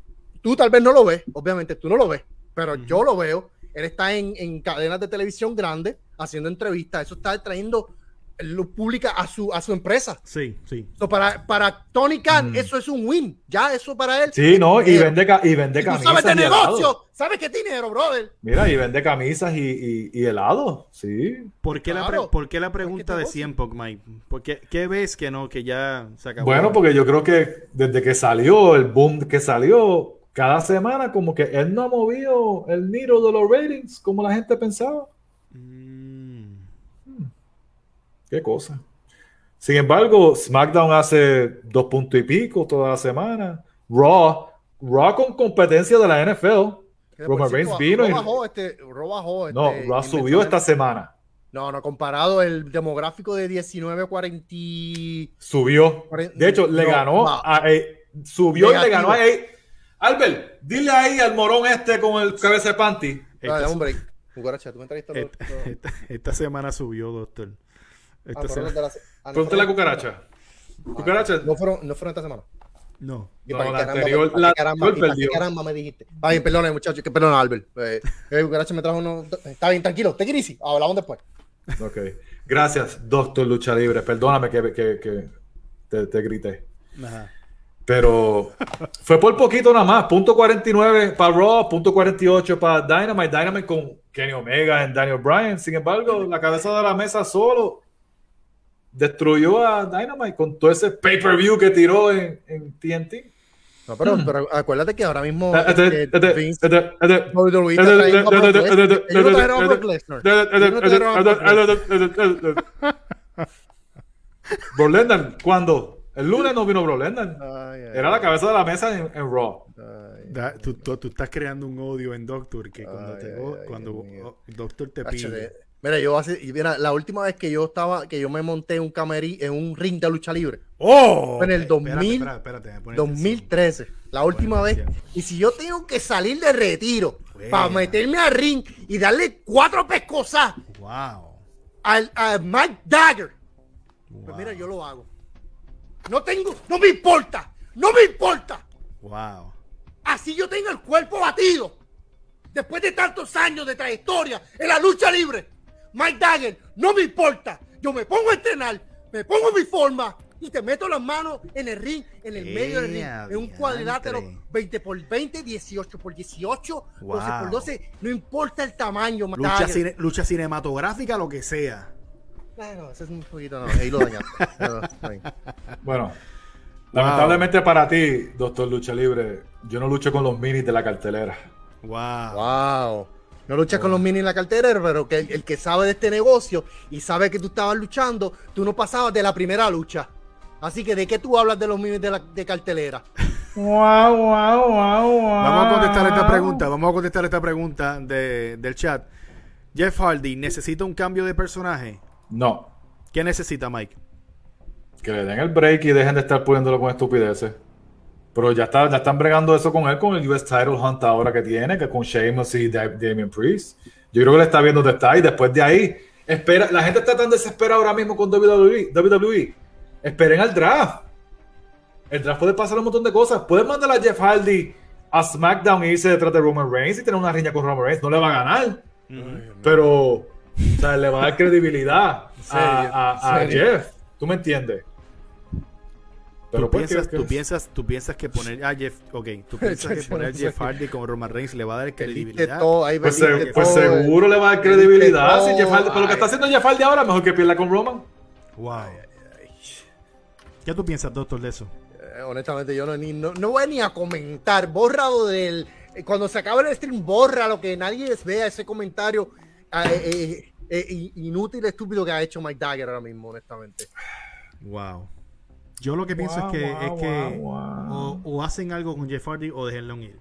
tú tal vez no lo ves, obviamente tú no lo ves, pero yo lo veo él está en, en cadenas de televisión grandes haciendo entrevistas. Eso está trayendo lo publica a su, a su empresa. Sí, sí. So, para, para Tony Khan, Mm. eso es un win. Ya, eso para él. Sí, no, y vende, y vende Y tú camisas. sabes de negocio, sabes que es dinero, brother. Mira, y vende camisas y, y, y helado. Sí. ¿Por qué, la, Claro. por qué la pregunta de negocio. 100 Pog, Mike? ¿Por qué, ¿Qué ves que no, que ya se acabó? Bueno, porque yo creo que desde que salió, el boom que salió, cada semana como que él no ha movido el nido de los ratings como la gente pensaba. Mm, Qué cosa. Sin embargo, SmackDown hace dos puntos y pico toda la semana. Raw, Raw con competencia de la NFL. Roman Reigns vino Raw y- bajó este, Raw bajó No, este, Raw subió esta semana. No, no, comparado el demográfico de 19 a 40. y- Subió. De hecho, le No, ganó a, eh, subió y le ganó a eh, Albert, dile ahí al morón este con el cabeza de panty. Trajiste los- esta- esta- esta semana subió, doctor. Ah, Esta fueron semana- la ah, no Pregúntale a fueron- cucaracha. Cucaracha. No fueron, no fueron esta semana. No. ¿Y No, para la caramba, anterior- para la caramba, anterior perdió. caramba me dijiste? Está bien, perdona, muchachos, que perdona, Albert. Eh, eh, Cucaracha me trajo uno. Está bien, tranquilo, te easy. Hablamos después. Ok. Gracias, doctor Lucha Libre. Perdóname que, que- que te, te grité. Ajá. Pero fue por poquito nada más. Punto 49 para Raw, punto 48 para Dynamite. Dynamite con Kenny Omega y Daniel Bryan. Sin embargo, la cabeza de la mesa solo destruyó a Dynamite con todo ese pay-per-view que tiró en, en TNT. No, pero, pero acuérdate que ahora mismo Eh, este, eh, eh, eh, eh. Bro Lesnar, ¿cuándo? El lunes no vino Bro. Ay, ay, Era la cabeza de la mesa en, en Raw. ay. Da- tú, tú- tú estás creando un odio en Doctor que cuando, Ay, te, cuando oh, Doctor te pide. Mira, yo hace, y mira, la última vez que yo estaba, que yo me monté en un camerí, en un ring de lucha libre, ¡Oh! En el Espérate, 2000, espérate, espérate, pone 2013, la última vez. Y si yo tengo que salir de retiro Buena. para meterme al ring y darle cuatro pescosas. ¡Wow! al, a Mike Dagger, pues mira, yo lo hago. No tengo, no me importa, no me importa. ¡Wow! Así yo tengo el cuerpo batido. Después de tantos años de trayectoria en la lucha libre, Mike Dagger, no me importa. Yo me pongo a entrenar, me pongo mi forma y te meto las manos en el ring, en el medio del ring, ¡Ea, en un cuadrilátero diantre! 20 por 20, 18 por 18, 12 por Wow. 12. No importa el tamaño, Mike Lucha, Dagger. cine- lucha cinematográfica, lo que sea. No, ese es un poquito, no, ahí lo bien. Bueno, lamentablemente para ti, doctor Lucha Libre, yo no lucho con los minis de la cartelera. ¡Wow! Wow. No luchas con los mini en la cartera, pero que el, el que sabe de este negocio y sabe que tú estabas luchando, tú no pasabas de la primera lucha. Así que, ¿de qué tú hablas de los minis de, la, de cartelera? Wow, wow, wow, wow. Vamos a contestar esta pregunta. Vamos a contestar esta pregunta de- del chat. Jeff Hardy, ¿necesita un cambio de personaje? No, ¿Qué necesita, Mike? que le den el break y dejen de estar poniéndolo con estupideces. Pero ya, está, ya están bregando eso con él, con el US Title Hunt ahora que tiene, que con Sheamus y Da- Damian Priest. Yo creo que le está viendo dónde está y después de ahí, espera, la gente está tan desesperada ahora mismo con WWE. WWE. Esperen al draft. El draft puede pasar un montón de cosas. Pueden mandar a Jeff Hardy a SmackDown e irse detrás de Roman Reigns y tener una riña con Roman Reigns. No le va a ganar. Pero o sea, le va a dar credibilidad a, a-. Jeff. ¿Tú me entiendes? ¿Tú, pues, piensas, que- tú, piensas, tú piensas que poner a Jeff... Ok, tú <laughs> piensas que poner a Jeff Hardy con Roman Reigns le va a dar credibilidad. todo, ahí Pues, se- pues todo, eh. seguro le va a dar credibilidad. Perdiste Si Jeff Hardy- todo. pero lo que está haciendo Jeff Hardy ahora, mejor que pierda con Roman. Wow. ¿Qué tú piensas, doctor, de eso? Eh, honestamente, yo no, ni, no, no voy ni a comentar. Borrado del. eh, Cuando se acabe el stream, borra lo que nadie vea ese comentario eh, eh, eh, inútil, estúpido que ha hecho Mike Dagger ahora mismo, honestamente. Wow. Yo lo que pienso Wow, es que, wow, es que wow, wow. O, o hacen algo con Jeff Hardy o déjenlo ir.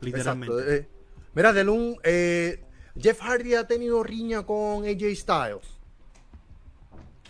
Literalmente. Eh. Mira, Delun, eh, Jeff Hardy ha tenido riña con AJ Styles.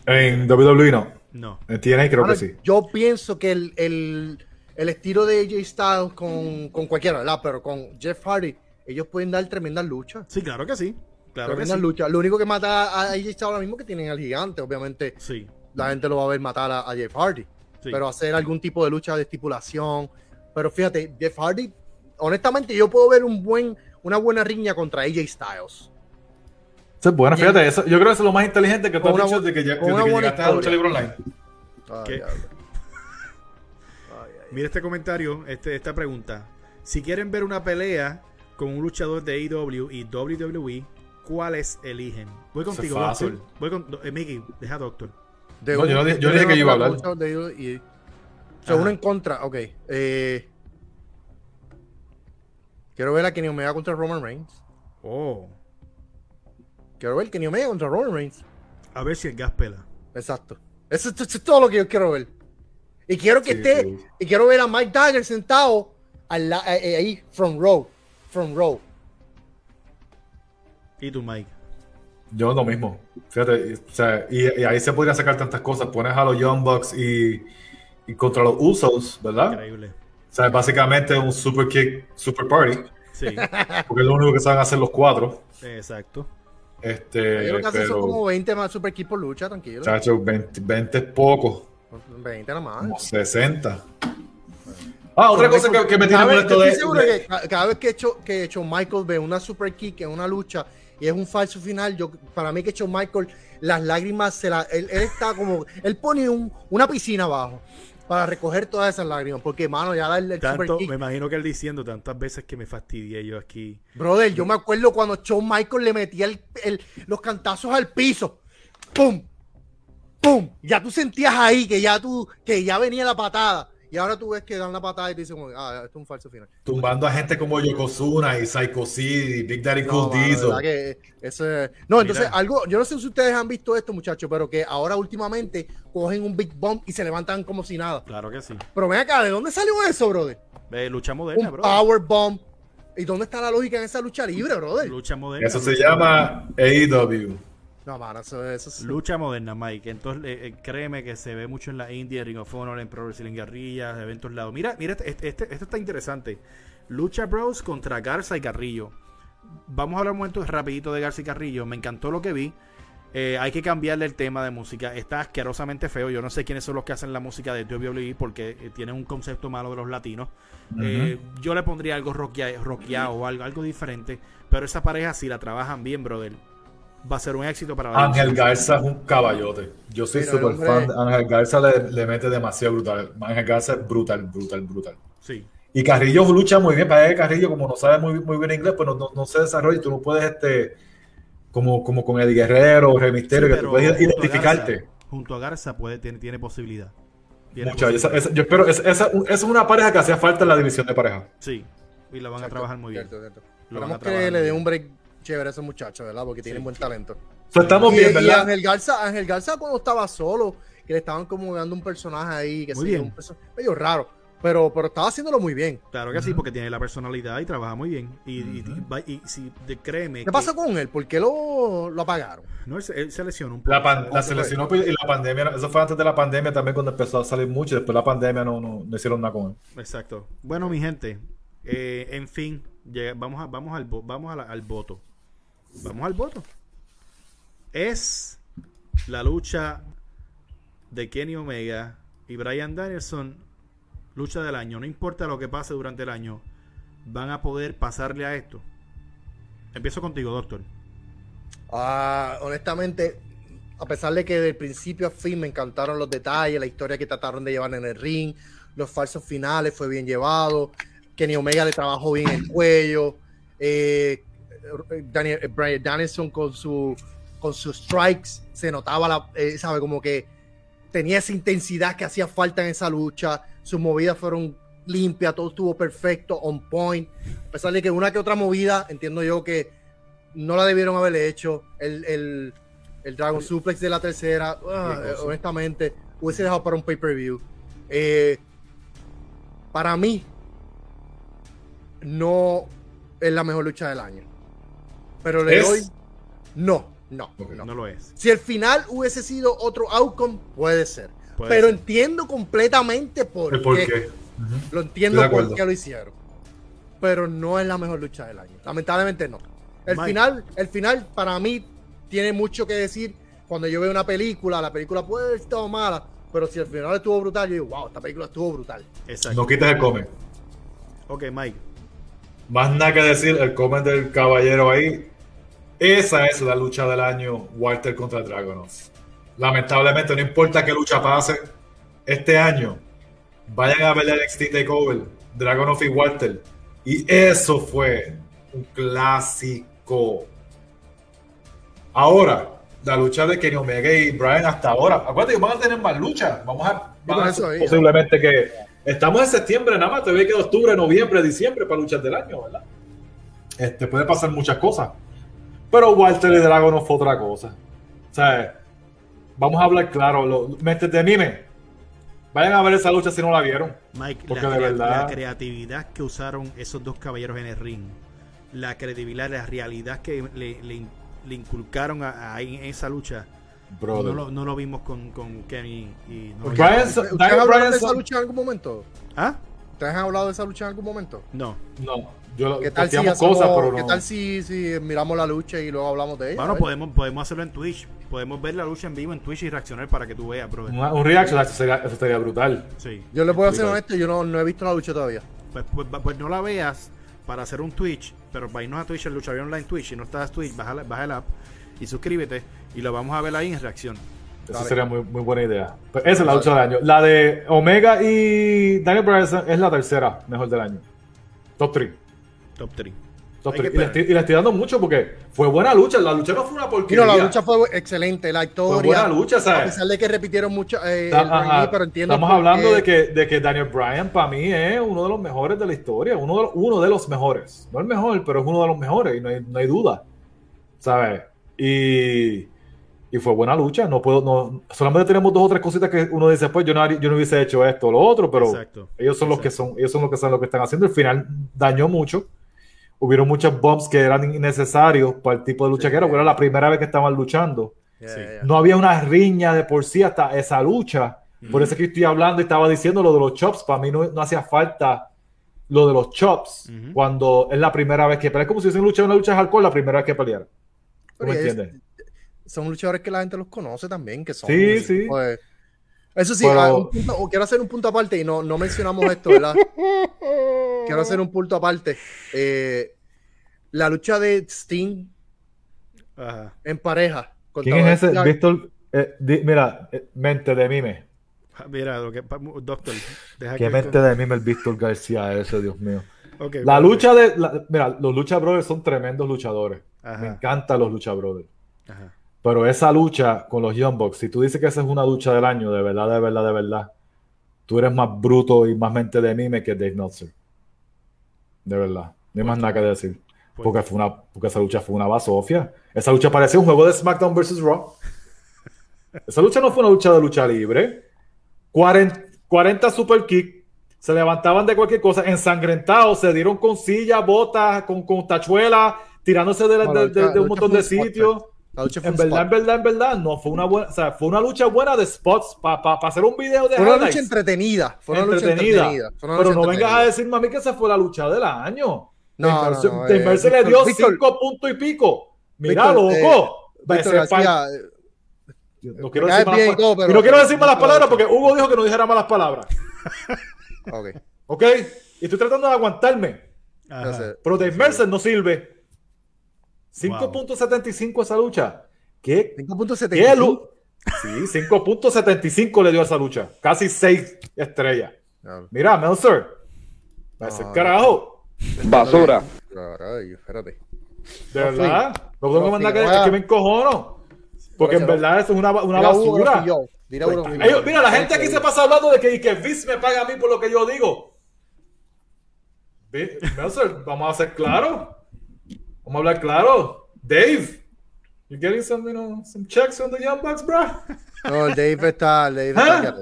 En WWE no. No. En TNA creo Ahora, que sí. Yo pienso que el, el- el estilo de AJ Styles con, con cualquiera, ¿verdad? Pero con Jeff Hardy, ellos pueden dar tremendas luchas. Sí, claro que sí. Claro que tremendas sí. luchas. Lo único que mata a AJ Styles ahora mismo es que tienen al gigante. Obviamente, Sí. La gente lo va a ver matar a, a Jeff Hardy. Sí. Pero hacer algún tipo de lucha de estipulación. Pero fíjate, Jeff Hardy, honestamente, yo puedo ver un buen, una buena riña contra AJ Styles. Eso es bueno, fíjate, eso, yo creo que eso es lo más inteligente que tú has una dicho desde que, ya- con desde una que buena llegaste a Lucha. Libre Online. Ay, ¿Qué? diablo. Ay, ay. Mira este comentario, este, esta pregunta. Si quieren ver una pelea con un luchador de AEW y WWE, ¿cuáles eligen? Voy contigo, doctor. Voy con eh, Mickey, deja doctor. De No, yo no dije- yo dije que iba a hablar. De, y, o sea, Ajá. uno en contra, ok. Eh, quiero ver a Kenny Omega contra Roman Reigns. Oh, Quiero ver Kenny Omega contra Roman Reigns. a ver si el gas pela. Exacto. Eso, eso es todo lo que yo quiero ver. Y quiero que Sí, esté, sí. y quiero ver a Mike Dagger sentado al eh, eh, ahí, from row. From row. ¿Y tú, Mike? Yo lo mismo. Fíjate, y, o sea, y, y ahí se podría sacar tantas cosas. Pones a los Young Bucks y, y contra los Usos, ¿verdad? Increíble. O sea, básicamente un super kick, super party. Sí, Porque es lo único que saben hacer los cuatro. exacto. Este, Yo creo que son como 20 más super equipos por lucha, tranquilo. chacho, 20, 20 es poco. 20 nada más. Como 60. Ah, otra cosa que, que me tiene molesto yo de, estoy seguro de- que ca- cada vez que Shawn que Shawn Michael ve una super kick en una lucha y es un falso final, yo para mí que Shawn Michael las lágrimas se la, él, él está como él pone un- una piscina abajo para recoger todas esas lágrimas porque mano ya darle el Tanto, me imagino que él diciendo tantas veces que me fastidié yo aquí. brother yo me acuerdo cuando Shawn Michael le metía el- el- los cantazos al piso. Pum pum ya tú sentías ahí que ya tú que ya venía la patada y ahora tú ves que dan la patada y te dicen ah esto es un falso final tumbando a gente como Yokozuna y Psycho Sid y Big Daddy No, Cool de Diesel. que eso es- No, entonces Mira. algo, yo no sé si ustedes han visto esto, muchachos, pero que ahora últimamente cogen un Big Bomb y se levantan como si nada. Claro que sí. Pero ven acá, ¿de dónde salió eso, brother? Eh, lucha moderna, Un bro. Power Bomb. ¿Y dónde está la lógica en esa lucha libre, brother? Lucha moderna. Eso se llama AEW. No, mano, eso, eso es... Lucha moderna, Mike. Entonces, eh, créeme que se ve mucho en la India, Ring of Honor, en Pro Wrestling Guerrillas, eventos lados. Mira, mira, este, este, este- esto está interesante. Lucha Bros contra Garza y Carrillo. Vamos a hablar un momento rapidito de Garza y Carrillo. Me encantó lo que vi. Eh, hay que cambiarle el tema de música. Está asquerosamente feo. Yo no sé quiénes son los que hacen la música de WWE porque eh, tienen un concepto malo de los latinos. Eh, yo le pondría algo rockea- rockeado o algo, algo diferente. Pero esa pareja, si la trabajan bien, brother, va a ser un éxito para Ángel. Garza es un caballote. Yo soy súper hombre- fan. de Ángel Garza le, le mete demasiado brutal. Ángel Garza es brutal, brutal, brutal. Sí. Y Carrillo lucha muy bien. Para que Carrillo, como no sabe muy, muy bien inglés, pues no, no, no se desarrolla. y Tú no puedes, este, como, como con Eddie Guerrero o Rey Misterio, Sí, que tú puedes junto a identificarte. Garza- junto a Garza puede, tiene, tiene posibilidad. Tiene Muchacho, esa- posibilidad. esa- yo espero, esa, esa- esa es una pareja que hacía falta en la división de pareja. Sí. Y la van a trabajar muy bien. Cierto, cierto. Lo van a Esperamos trabajar que le dé un break chévere a esos muchachos, ¿verdad? Porque tienen buen talento. O sea, estamos y, bien, y ¿verdad? Ángel Garza, Ángel Garza cuando estaba solo, que le estaban como dando un personaje ahí, que Muy sí, bien. un perso- medio raro, pero, pero estaba haciéndolo muy bien. Claro que sí, porque tiene la personalidad y trabaja muy bien. Y, y- y y si de- créeme. ¿Qué que- pasó con él? ¿Por qué lo, lo apagaron? No, él, se- él se lesionó un poco. La, pan- la se fue. seleccionó pues, y la pandemia, eso fue antes de la pandemia también cuando empezó a salir mucho, y después la pandemia no, no, no hicieron nada con él. Exacto. Bueno, mi gente, eh, en fin, llega- vamos, a, vamos, al, vamos a la- al voto. Vamos al voto. Es la lucha de Kenny Omega y Brian Danielson, lucha del año. No importa lo que pase durante el año, van a poder pasarle a esto. Empiezo contigo, doctor. Ah, honestamente, a pesar de que del principio a fin me encantaron los detalles, la historia que trataron de llevar en el ring, los falsos finales fue bien llevado, Kenny Omega le trabajó bien el cuello, eh, Daniel, eh, Brian Danielson con su con sus strikes se notaba la, eh, sabe como que tenía esa intensidad que hacía falta en esa lucha, sus movidas fueron limpias, todo estuvo perfecto, on point, a pesar de que una que otra movida, entiendo yo que no la debieron haberle hecho. El, el, el Dragon Suplex de la tercera, ah, honestamente, hubiese dejado para un pay-per-view. Eh, para mí, no es la mejor lucha del año. Pero le ¿Es? doy. No, no, no. No lo es. Si el final hubiese sido otro outcome, puede ser. Puede Pero ser. entiendo completamente por, ¿El por qué. qué? Lo entiendo por qué lo hicieron. Pero no es la mejor lucha del año. Lamentablemente no. El Mike. final, el final para mí tiene mucho que decir. Cuando yo veo una película, la película puede haber estado mala, pero si el final estuvo brutal, yo digo, wow, esta película estuvo brutal. Exacto. No quites el come. Ok, Mike. Más nada que decir, el comment del caballero ahí. Esa es la lucha del año, Walter contra Dragonov. Lamentablemente, no importa qué lucha pase, este año, vayan a ver el NXT TakeOver, Dragonov y Walter. Y eso fue un clásico. Ahora, la lucha de Kenny Omega y Brian hasta ahora. Acuérdate que van a tener más luchas. Vamos a, ahí, posiblemente que estamos en septiembre nada más. Te ve que octubre, noviembre, diciembre para luchas del año, ¿verdad? Este puede pasar muchas cosas. Pero Walter y Dragon no fue otra cosa. O sea, vamos a hablar claro. Lo, mentes de mime. Vayan a ver esa lucha si no la vieron. Mike, Porque la, de crea- verdad- la creatividad que usaron esos dos caballeros en el ring, la credibilidad, la realidad que le, le- le inculcaron a, a- en esa lucha, no lo, no lo vimos con, con Kenny y no- Brian, ¿Ustedes Daniel hablaron Bryan de esa lucha en algún momento? ¿Ah? ¿Ustedes han hablado de esa lucha en algún momento? No. No, yo ¿Qué tal, si hacemos- cosas, pero no. ¿Qué tal si, si miramos la lucha y luego hablamos de ella? Bueno, podemos, podemos hacerlo en Twitch. Podemos ver la lucha en vivo en Twitch y reaccionar para que tú veas, brother. Una- un reaction, eso sería, eso sería brutal. Sí. Yo le puedo Brutal. honesto, yo no, no he visto la lucha todavía. Pues, pues, pues no la veas para hacer un Twitch, pero para irnos a Twitch, el Luchario Online Twitch, si no estás Twitch, baja, baja el app y suscríbete y lo vamos a ver ahí en reacción. Eso Dale. sería muy, muy buena idea. Esa es la lucha del año. La de Omega y Daniel Bryan es la tercera mejor del año. Top 3. Top 3. Top Hay que three. Y, le estoy, y le estoy dando mucho porque fue buena lucha. La lucha no fue una porquería. Mira, la lucha fue excelente, la fue historia. buena lucha, A ¿sabes? pesar de que repitieron mucho eh, Ta- el ajá. Ring, pero entiendo Estamos hablando de que, de que Daniel Bryan para mí es uno de los mejores de la historia, uno de, los, uno de los mejores. No el mejor, pero es uno de los mejores y no hay, no hay duda. ¿Sabes? Y, y fue buena lucha. No puedo, no, solamente tenemos dos o tres cositas que uno dice, pues yo no, yo no hubiese hecho esto o lo otro, pero Exacto. ellos son los que son, ellos son los que saben lo que están haciendo. El final dañó mucho. Hubieron muchos bumps que eran innecesarios para el tipo de lucha Sí. que era, porque era la primera vez que estaban luchando Sí. no había una riña de por sí hasta esa lucha. Por eso es que estoy hablando y estaba diciendo lo de los chops. Para mí no, no hacía falta lo de los chops cuando es la primera vez que pelea. Es como si hubiesen luchado una lucha de hardcore la primera vez que pelearon. ¿Tú Pero me es- entiendes? Son luchadores que la gente los conoce también, que son. Sí, sí. pues, eso sí, Pero- a un punto- o quiero hacer un punto aparte y no, no mencionamos esto, ¿verdad? <laughs> quiero hacer un punto aparte. Eh, la lucha de Sting Ajá. en pareja. ¿Quién es ese? Víctor, eh, di- mira, eh, mente de mime. Ah, Mira, lo que, pa- doctor, deja ¿Qué que- mente de mime el Víctor García ese, Dios mío? La lucha de. la- mira, los Lucha Brothers son tremendos luchadores. Ajá. Me encantan los Lucha Brothers. Ajá. Pero esa lucha con los Young Bucks, si tú dices que esa es una lucha del año, de verdad, de verdad, de verdad, tú eres más bruto y más mente de mime que Dave Meltzer. De verdad. No hay más nada que decir. ¿Por Porque, fue una, porque esa lucha fue una basofia. Esa lucha parecía un juego de SmackDown vs. Raw. Esa lucha no fue una lucha de lucha libre. 40, 40 super kick. Se levantaban de cualquier cosa, ensangrentados, se dieron con sillas, botas, con, con tachuelas, tirándose de, la- No, la de- de- lucha- de un montón de sitios. La lucha fue En verdad, en verdad, en verdad, no fue una buena, o sea, fue una lucha buena de spots para hacer un video de Fue una highlights. lucha entretenida. Fue una lucha entretenida. entretenida. Fue una Pero lucha no vengas a entretenida. decir, mami, que esa fue la lucha del año. No, no, no, eh, le dio Víctor- cinco puntos y pico. Mira, Víctor, eh, loco. Víctor García, eh, no quiero decir malas pa- todo, pero- y no quiero decir malas palabras porque Hugo dijo que no dijera malas palabras. <laughs> ok, ¿Ok? Y estoy tratando de aguantarme. Ajá. Pero Dave Mercer no sirve. 5.75 esa lucha. ¿Qué? ¿Qué 5.75. lu- Sí, 5.75 le dio a esa lucha. Casi 6 estrellas. No, Mira, Meltzer. Ese No, carajo. Basura. caray, espérate. De verdad. Lo tengo que No mandar fui, que, a- me encojono. Porque en verdad eso es una, una a basura. a mira, la gente aquí se pasa hablando de que, y que Vince me paga a mí por lo que yo digo. Meltzer, vamos a ser claros. Vamos a hablar claro. Dave, you getting some, you know, some checks on the Young Bucks, bro? No, el Dave está. Dave está ¿Ah?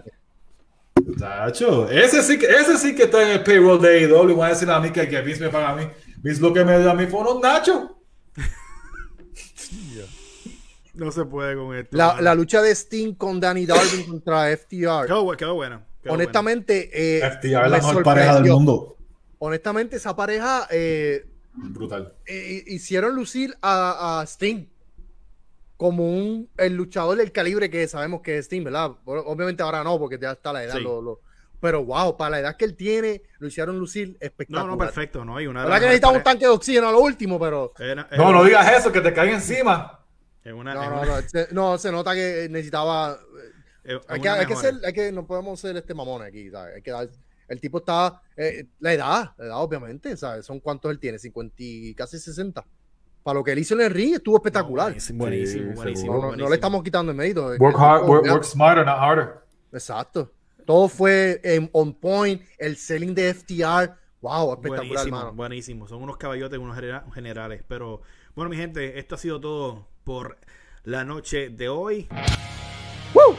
Tacho, ese sí, que, ese sí que está en el payroll de AEW. Voy a decir a mí que, que Vince me paga a mí. Vince lo que me dio a mí fue unos nachos. <laughs> No se puede con esto. La, lucha de Sting con Danny Darwin <coughs> contra FTR. Quedó, bu- quedó buena. quedó Honestamente, eh, FTR es la me mejor pareja del mundo. Honestamente, esa pareja eh, Brutal. eh, hicieron lucir a, a Sting como un el luchador del calibre que sabemos que es Sting, ¿verdad? Obviamente ahora no, porque ya está la edad. Sí. lo- lo- pero wow, para la edad que él tiene, lo hicieron lucir No, espectacular. no, perfecto, ¿no? Y una verdad que necesitaba un tanque de oxígeno a lo último, pero era- No, no digas eso, que te caen encima. una- no, no, una- no, se, no, se nota que necesitaba. es Hay que, hay que ser, hay que, no podemos ser este mamón aquí, ¿sabes? Hay que dar, el tipo está, eh, la edad, la edad obviamente, ¿sabes? Son cuántos él tiene, 50 y casi 60. Para lo que él hizo en el ring estuvo espectacular. Buenísimo, buenísimo, Sí, buenísimo, No, le estamos quitando el mérito. es Work hard, work, work smarter, not harder. Exacto. Todo fue en on point, el selling de FTR. Wow, espectacular, Buenísimo, hermano. buenísimo. Son unos caballotes, unos genera- generales. Pero bueno, mi gente, esto ha sido todo por la noche de hoy. ¡Woo!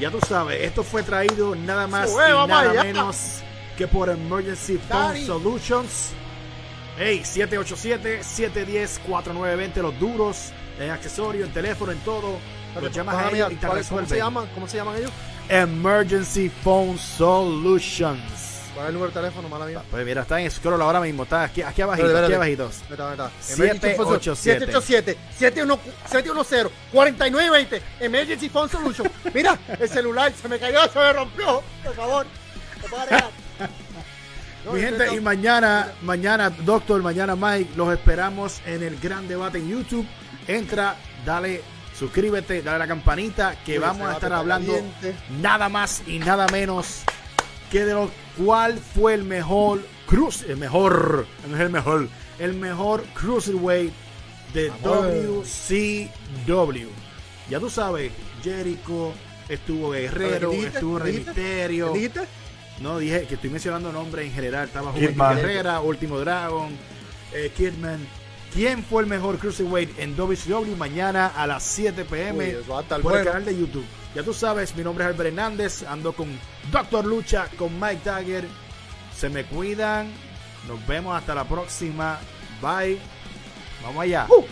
Ya tú sabes, esto fue traído nada más y nada allá. menos que por Emergency Phone. Solutions. Hey, 787-710-4920, los duros, en accesorio, en teléfono, en todo. Los llamas a ellos y te ¿cuál- ¿Cómo se llaman? ¿Cómo se llaman ellos? Emergency Phone Solutions. ¿Cuál es el número de teléfono, mala mía? Pues mira, está en scroll ahora mismo, está aquí, aquí abajito, aquí. Vete, vete. 787. 787 710 4920 Emergency Phone Solution. Mira, el celular se me cayó, se me rompió. Por favor. Mi gente, y mañana, mañana, Doctor, mañana Mike, los esperamos en el gran debate en YouTube. Entra, dale, suscríbete, dale a la campanita, que vamos a estar hablando caliente. nada más y nada menos que de lo cual fue el mejor cruz, el mejor, el mejor, el mejor cruiserweight de. WCW. Ya tú sabes, Jericho, estuvo Guerrero, ¿Qué dijiste? estuvo ¿Qué Rey? Misterio. ¿Qué dijiste? No, dije que estoy mencionando nombres en general. Estaba Juventud. Guerrera, Último Dragon, eh, Kidman. ¿Quién fue el mejor cruiserweight en WCW? Mañana a las 7 pm Uy, por el canal de YouTube. Ya tú sabes, mi nombre es Albert Hernández. Ando con Doctor Lucha, con Mike Dagger. Se me cuidan. Nos vemos hasta la próxima. Bye. Vamos allá.